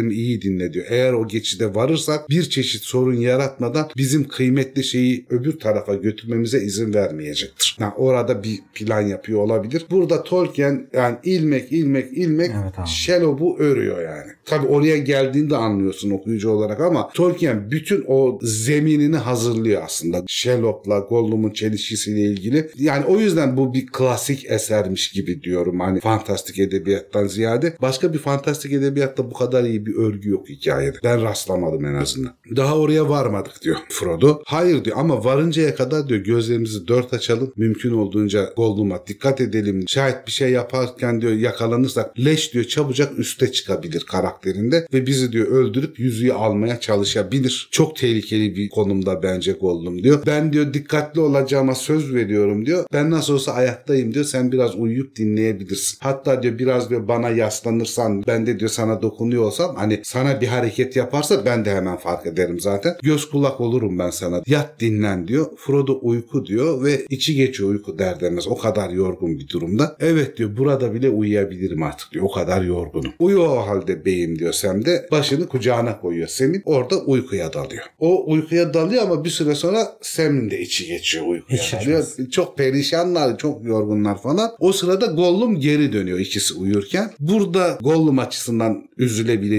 sözlerimi iyi dinle diyor. Eğer o geçide varırsak bir çeşit sorun yaratmadan bizim kıymetli şeyi öbür tarafa götürmemize izin vermeyecektir. Yani orada bir plan yapıyor olabilir. Burada Tolkien yani ilmek ilmek ilmek Evet abi. Shallow'u örüyor yani. Tabi oraya geldiğinde anlıyorsun okuyucu olarak ama Tolkien bütün o zeminini hazırlıyor aslında. Shallow'la Gollum'un çelişkisiyle ilgili. Yani o yüzden bu bir klasik esermiş gibi diyorum. Hani fantastik edebiyattan ziyade. Başka bir fantastik edebiyatta bu kadar iyi bir örgü yok hikayede. Ben rastlamadım en azından. Daha oraya varmadık diyor <laughs> Frodo. Hayır diyor ama varıncaya kadar diyor gözlerimizi dört açalım. Mümkün olduğunca Gollum'a dikkat edelim. Şayet bir şey yaparken diyor yakalanırsak leş diyor çabucak üste çıkabilir karakterinde ve bizi diyor öldürüp yüzüğü almaya çalışabilir. Çok tehlikeli bir konumda bence Gollum diyor. Ben diyor dikkatli olacağıma söz veriyorum diyor. Ben nasıl olsa ayaktayım diyor. Sen biraz uyuyup dinleyebilirsin. Hatta diyor biraz diyor bana yaslanırsan ben de diyor sana dokunuyor olsam hani sana bir hareket yaparsa ben de hemen fark ederim zaten. Göz kulak olurum ben sana. Yat dinlen diyor. Frodo uyku diyor ve içi geçiyor uyku der demez. O kadar yorgun bir durumda. Evet diyor burada bile uyuyabilirim artık diyor. O kadar yorgunum. Uyu o halde beyim diyor Sam de. Başını kucağına koyuyor Sam'in. Orada uykuya dalıyor. O uykuya dalıyor ama bir süre sonra Sam'in de içi geçiyor uykuya Hiç dalıyor. şaşmaz. Çok perişanlar, çok yorgunlar falan. O sırada Gollum geri dönüyor ikisi uyurken. Burada Gollum açısından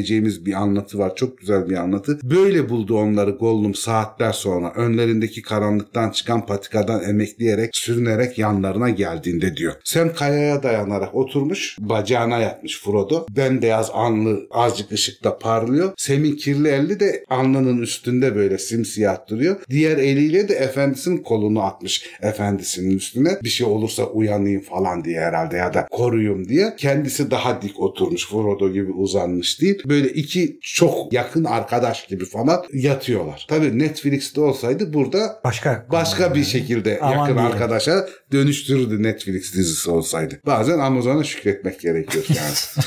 üzülebileceğimiz bir anlatı var. Çok güzel bir anlatı. Böyle buldu onları Gollum saatler sonra. Önlerindeki karanlıktan çıkan patikadan emekleyerek, sürünerek yanlarına geldiğinde diyor. Sam kayaya dayanarak oturmuş, bacağına yatmış Frodo. Bembeyaz anlı azıcık ışıkta parlıyor. Sam'in kirli eli de alnının üstünde böyle simsiyah duruyor. Diğer eliyle de efendisinin kolunu atmış efendisinin üstüne. Bir şey olursa uyanayım falan diye herhalde ya da koruyum diye. Kendisi daha dik oturmuş Frodo gibi uzanmış değil. Böyle iki çok yakın arkadaş gibi falan yatıyorlar. Tabii Netflix'te olsaydı burada Başka başka bir şekilde Aman yakın diyelim. arkadaşa dönüştürürdü Netflix dizisi olsaydı. Bazen Amazon'a şükretmek gerekiyor yani.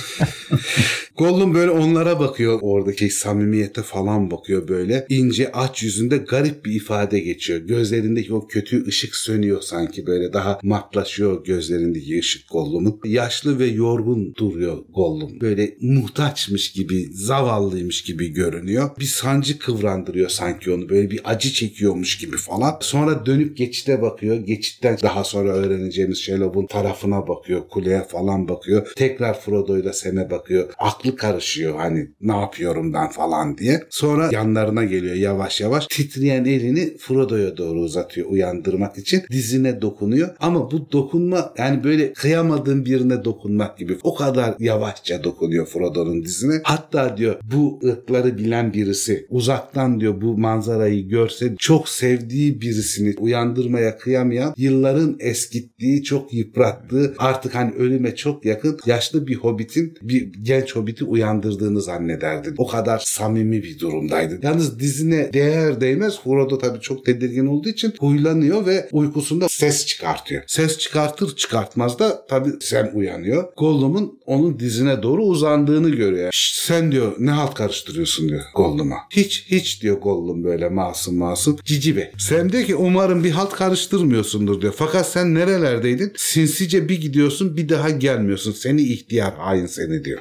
<laughs> Gollum böyle onlara bakıyor oradaki samimiyete falan bakıyor böyle. ince aç yüzünde garip bir ifade geçiyor. Gözlerindeki o kötü ışık sönüyor sanki böyle daha matlaşıyor gözlerindeki ışık Gollum'un. Yaşlı ve yorgun duruyor Gollum. Böyle muhtaçmış gibi, zavallıymış gibi görünüyor. Bir sancı kıvrandırıyor sanki onu. Böyle bir acı çekiyormuş gibi falan. Sonra dönüp geçite bakıyor. Geçitten daha sonra öğreneceğimiz Shallow'un tarafına bakıyor. Kuleye falan bakıyor. Tekrar Frodo'yla Sam'e bakıyor. Aklı karışıyor hani ne yapıyorum ben falan diye. Sonra yanlarına geliyor yavaş yavaş. Titreyen elini Frodo'ya doğru uzatıyor uyandırmak için. Dizine dokunuyor. Ama bu dokunma yani böyle kıyamadığın birine dokunmak gibi. O kadar yavaşça dokunuyor Frodo'nun dizine. Hatta diyor bu ırkları bilen birisi uzaktan diyor bu manzarayı görse çok sevdiği birisini uyandırmaya kıyamayan yılların eskittiği çok yıprattığı artık hani ölüme çok yakın yaşlı bir hobbitin bir genç hobbiti uyandırdığını zannederdi. O kadar samimi bir durumdaydı. Yalnız dizine değer değmez. Frodo tabii çok tedirgin olduğu için huylanıyor ve uykusunda ses çıkartıyor. Ses çıkartır çıkartmaz da tabii Sam uyanıyor. Gollum'un onun dizine doğru uzandığını görüyor. "Şşt, sen diyor ne halt karıştırıyorsun diyor Gollum'a. Hiç hiç diyor Gollum böyle masum masum. Cici bey. Sam diyor ki umarım bir halt karıştırmıyorsundur diyor. Fakat sen nerelerdeydin? Sinsice bir gidiyorsun bir daha gelmiyorsun. Seni ihtiyar hain seni diyor.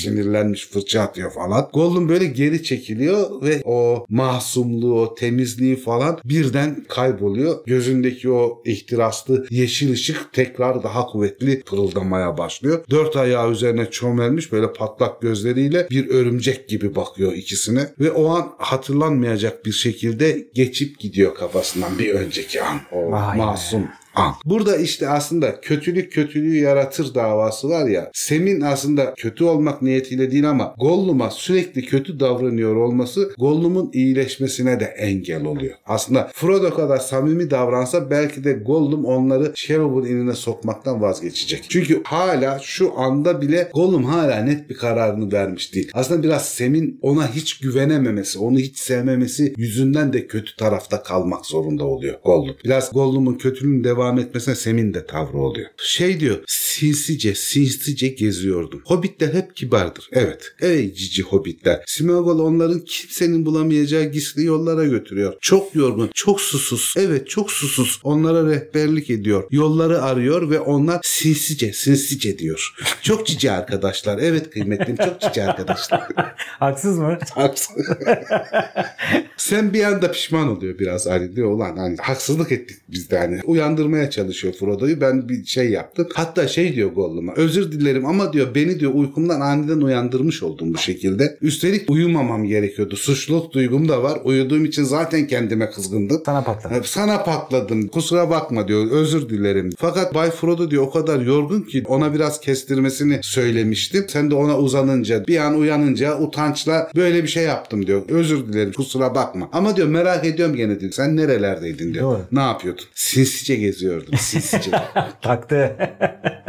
Sinirlenmiş fırça atıyor falan. Gollum böyle geri çekiliyor ve o masumluğu, o temizliği falan birden kayboluyor. Gözündeki o ihtiraslı yeşil ışık tekrar daha kuvvetli pırıldamaya başlıyor. Dört ayağı üzerine çömelmiş böyle patlak gözleriyle bir örümcek gibi bakıyor ikisine ve o an hatırlanmayacak bir şekilde geçip gidiyor kafasından bir önceki an. O Vay be. An. Burada işte aslında kötülük kötülüğü yaratır davası var ya. Sem'in aslında kötü olmak niyetiyle değil ama Gollum'a sürekli kötü davranıyor olması Gollum'un iyileşmesine de engel oluyor. Aslında Frodo kadar samimi davransa belki de Gollum onları Shallow'un eline sokmaktan vazgeçecek. Çünkü hala şu anda bile Gollum hala net bir kararını vermiş değil. Aslında biraz Sem'in ona hiç güvenememesi, onu hiç sevmemesi yüzünden de kötü tarafta kalmak zorunda oluyor Gollum. Biraz Gollum'un kötülüğünü devam devam etmesine Sem'in de tavrı oluyor. Şey diyor sinsice sinsice geziyordum. Hobbitler hep kibardır. Evet. Ey cici hobbitler. Smeagol onların kimsenin bulamayacağı gizli yollara götürüyor. Çok yorgun, çok susuz. Evet çok susuz. Onlara rehberlik ediyor. Yolları arıyor ve onlar sinsice sinsice diyor. Çok cici arkadaşlar. Evet kıymetlim çok cici arkadaşlar. <laughs> Haksız mı? Haksız. <laughs> Sen bir anda pişman oluyor biraz Ali diyor ulan hani haksızlık ettik biz de hani uyandırmaya çalışıyor Frodo'yu ben bir şey yaptım. Hatta şey diyor Gollum'a özür dilerim ama diyor beni diyor uykumdan aniden uyandırmış oldum bu şekilde. Üstelik uyumamam gerekiyordu. Suçluluk duygum da var. Uyuduğum için zaten kendime kızgındım. Sana patladı. Sana patladım. Kusura bakma diyor. Özür dilerim. Fakat Bay Frodo diyor o kadar yorgun ki ona biraz kestirmesini söylemiştim. Sen de ona uzanınca bir an uyanınca utançla böyle bir şey yaptım diyor. Özür dilerim. Kusura bakma. Ama diyor merak ediyorum gene diyor. Sen nerelerdeydin diyor. Doğru. Ne yapıyordun? Sinsice geziyordum. Sinsice. <laughs> Taktı.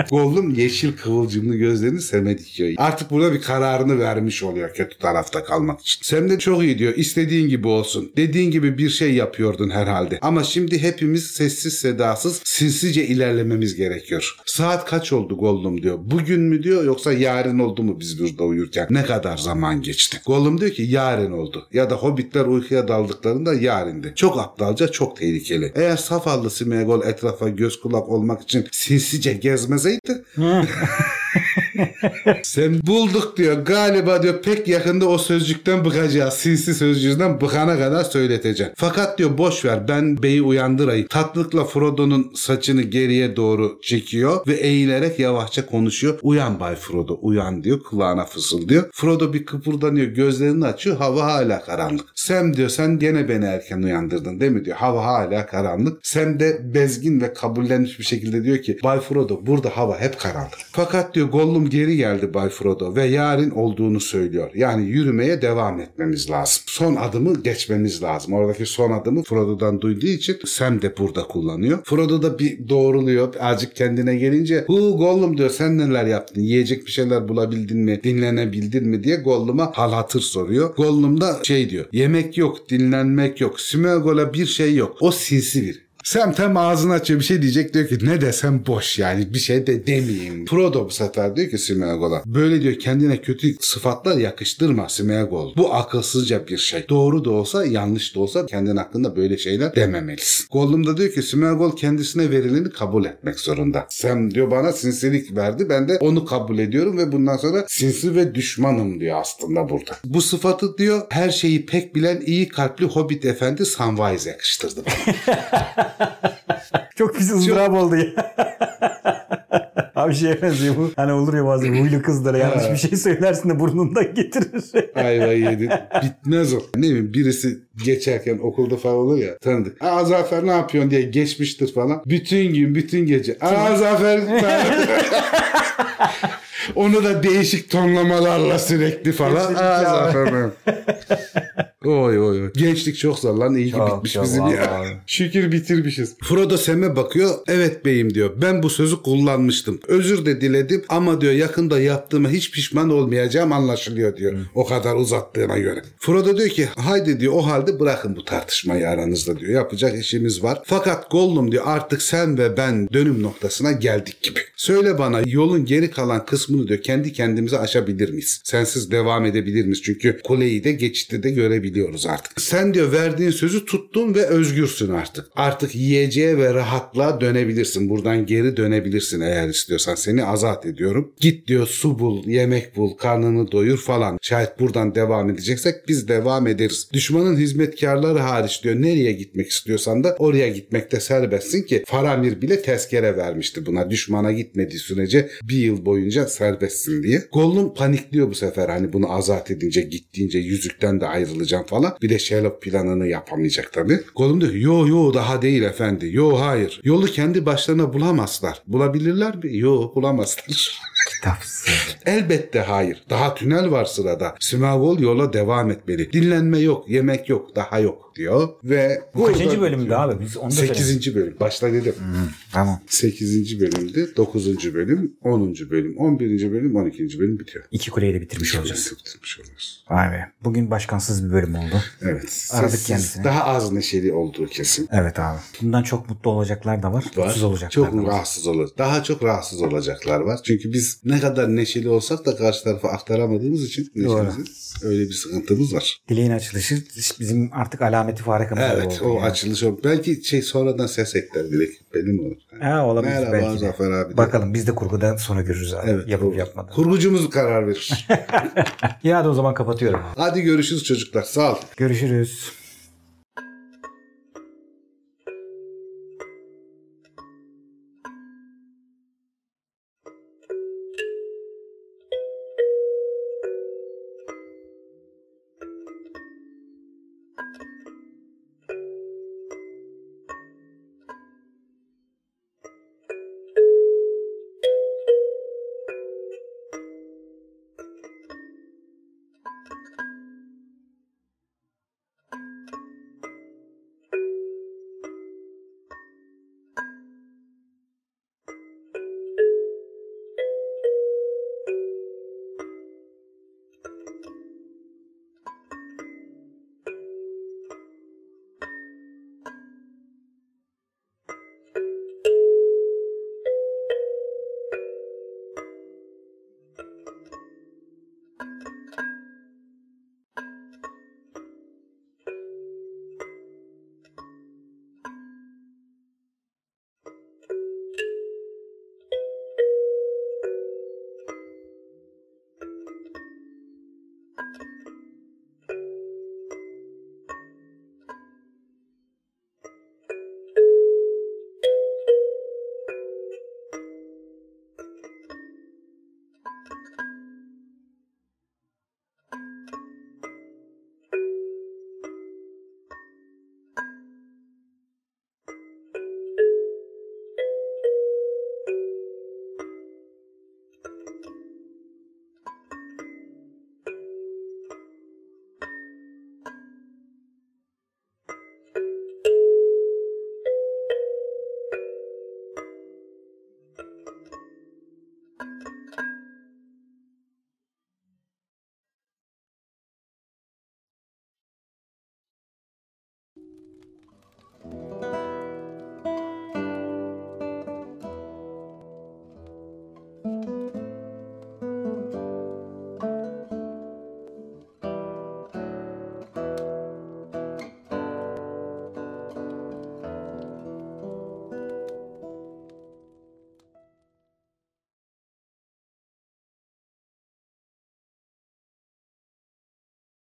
Gollum yeşil kıvılcımlı gözlerini Sam'e dikiyor. Artık burada bir kararını vermiş oluyor kötü tarafta kalmak için. Sam de çok iyi diyor. İstediğin gibi olsun. Dediğin gibi bir şey yapıyordun herhalde. Ama şimdi hepimiz sessiz sedasız sinsice ilerlememiz gerekiyor. Saat kaç oldu Gollum diyor. Bugün mü diyor yoksa yarın oldu mu biz burada uyurken? Ne kadar zaman geçti? Gollum diyor ki yarın oldu. Ya da hobbitler uykuya daldıklarında yarindi. Çok aptalca çok tehlikeli. Eğer Safallı Smeagol etrafa göz kulak olmak için sinsice Hum. <laughs> sen bulduk diyor. Galiba diyor pek yakında o sözcükten bıkacağız. Sinsi sözcüğünden bıkana kadar söyleteceğim. Fakat diyor boş ver ben beyi uyandırayım. Tatlılıkla Frodo'nun saçını geriye doğru çekiyor ve eğilerek yavaşça konuşuyor. Uyan Bay Frodo uyan diyor kulağına fısıldıyor. Frodo bir kıpırdanıyor gözlerini açıyor hava hala karanlık. Sam diyor sen gene beni erken uyandırdın değil mi diyor. Hava hala karanlık. Sam de bezgin ve kabullenmiş bir şekilde diyor ki Bay Frodo burada hava hep karanlık. Fakat diyor Gollum geri geldi Bay Frodo ve yarın olduğunu söylüyor. Yani yürümeye devam etmemiz lazım. Son adımı geçmemiz lazım. Oradaki son adımı Frodo'dan duyduğu için Sam de burada kullanıyor. Frodo da bir doğruluyor. Azıcık kendine gelince hu Gollum diyor sen neler yaptın? Yiyecek bir şeyler bulabildin mi? Dinlenebildin mi diye Gollum'a hal hatır soruyor. Gollum da şey diyor. Yemek yok, dinlenmek yok. Smeagol'a bir şey yok. O sinsi bir Sam tam ağzını açıyor bir şey diyecek diyor ki ne desem boş yani bir şey de demeyeyim. Frodo bu sefer diyor ki Smeagol'a böyle diyor kendine kötü sıfatlar yakıştırma Smeagol. Bu akılsızca bir şey. Doğru da olsa yanlış da olsa kendin hakkında böyle şeyler dememelisin. Gollum da diyor ki Smeagol kendisine verileni kabul etmek zorunda. Sam diyor bana sinsilik verdi ben de onu kabul ediyorum ve bundan sonra sinsi ve düşmanım diyor aslında burada. Bu sıfatı diyor her şeyi pek bilen iyi kalpli Hobbit efendi Samwise yakıştırdı bana. <laughs> Çok pis ızdırap oldu ya. Abi şeye benziyor bu. Hani olur ya bazen huylu kızlara yanlış bir şey söylersin de burnundan getirir. Ayvayı yedin. Bitmez o. Ne bileyim birisi geçerken okulda falan olur ya tanıdık. Aa Zafer ne yapıyorsun diye geçmiştir falan. Bütün gün bütün gece. Aa Zafer <laughs> Onu da değişik tonlamalarla sürekli falan. Aa. Zafer benim. <laughs> Oy oy oy. Gençlik çok zor lan. İyi ki Çok, bitmiş çok, bizim ya. <laughs> Şükür bitirmişiz. Frodo Sam'e bakıyor. Evet beyim diyor. Ben bu sözü kullanmıştım. Özür de diledim ama diyor yakında yaptığıma hiç pişman olmayacağım anlaşılıyor diyor. O kadar uzattığına göre. Frodo diyor ki haydi diyor o halde bırakın bu tartışmayı aranızda diyor. Yapacak işimiz var. Fakat Gollum diyor artık sen ve ben dönüm noktasına geldik gibi. Söyle bana yolun geri kalan kısmını diyor kendi kendimize aşabilir miyiz? Sensiz devam edebilir miyiz? Çünkü kuleyi de geçitte de görebiliyoruz artık. Sen diyor verdiğin sözü tuttun ve özgürsün artık. Artık yiyeceğe ve rahatlığa dönebilirsin. Buradan geri dönebilirsin eğer istiyorsan. Seni azat ediyorum. Git diyor su bul, yemek bul, karnını doyur falan. Şayet buradan devam edeceksek biz devam ederiz. Düşmanın hizmetkarları hariç diyor nereye gitmek istiyorsan da oraya gitmekte serbestsin ki Faramir bile tezkere vermişti buna. Düşmana gitmediği sürece bir yıl boyunca serbestsin diye. Gollum panikliyor bu sefer hani bunu azat edince gittiğince yüzükten de ayrılacağım falan. Bir de Sherlock planını yapamayacak tabii. Gollum diyor yo yo daha değil efendi. Yo hayır. Yolu kendi başlarına bulamazlar. Bulabilirler mi? Yo bulamazlar. <laughs> Kitapsız. Elbette hayır. Daha tünel var sırada. Smavol yola devam etmeli. Dinlenme yok, yemek yok, daha yok diyor. Ve Bu kaçıncı bölümdü abi? Biz onu da söyleyelim. 8. bölüm. Başta dedim. Tamam. 8. bölümde 9. bölüm, 10. bölüm, 11. bölüm, 12. bölüm bitiyor. İki kuleyi de bitirmiş olacağız. Bitirmiş oluruz. Vay be. Bugün başkansız bir bölüm oldu. Evet. Aradık sessiz, kendisini. Daha az neşeli olduğu kesin. Evet abi. Bundan çok mutlu olacaklar da var. Mutsuz olacaklar Çok da var. rahatsız olur. Daha çok rahatsız olacaklar var. Çünkü biz ne kadar neşeli olsak da karşı tarafa aktaramadığımız için neşemizi öyle bir sıkıntımız var. Dileğin açılışı bizim artık alameti farikamız Evet oldu o yani. açılış. Belki şey sonradan ses ekler direkt benim olur. Ha, olabilir Merhaba belki. Zafer abi. de. Bakalım biz de kurgudan sonra görürüz abi. Evet, Yapıp yapmadan. Kurgucumuz karar verir. <laughs> ya hadi o zaman kapatıyorum. Hadi görüşürüz çocuklar. Sağ ol. Görüşürüz.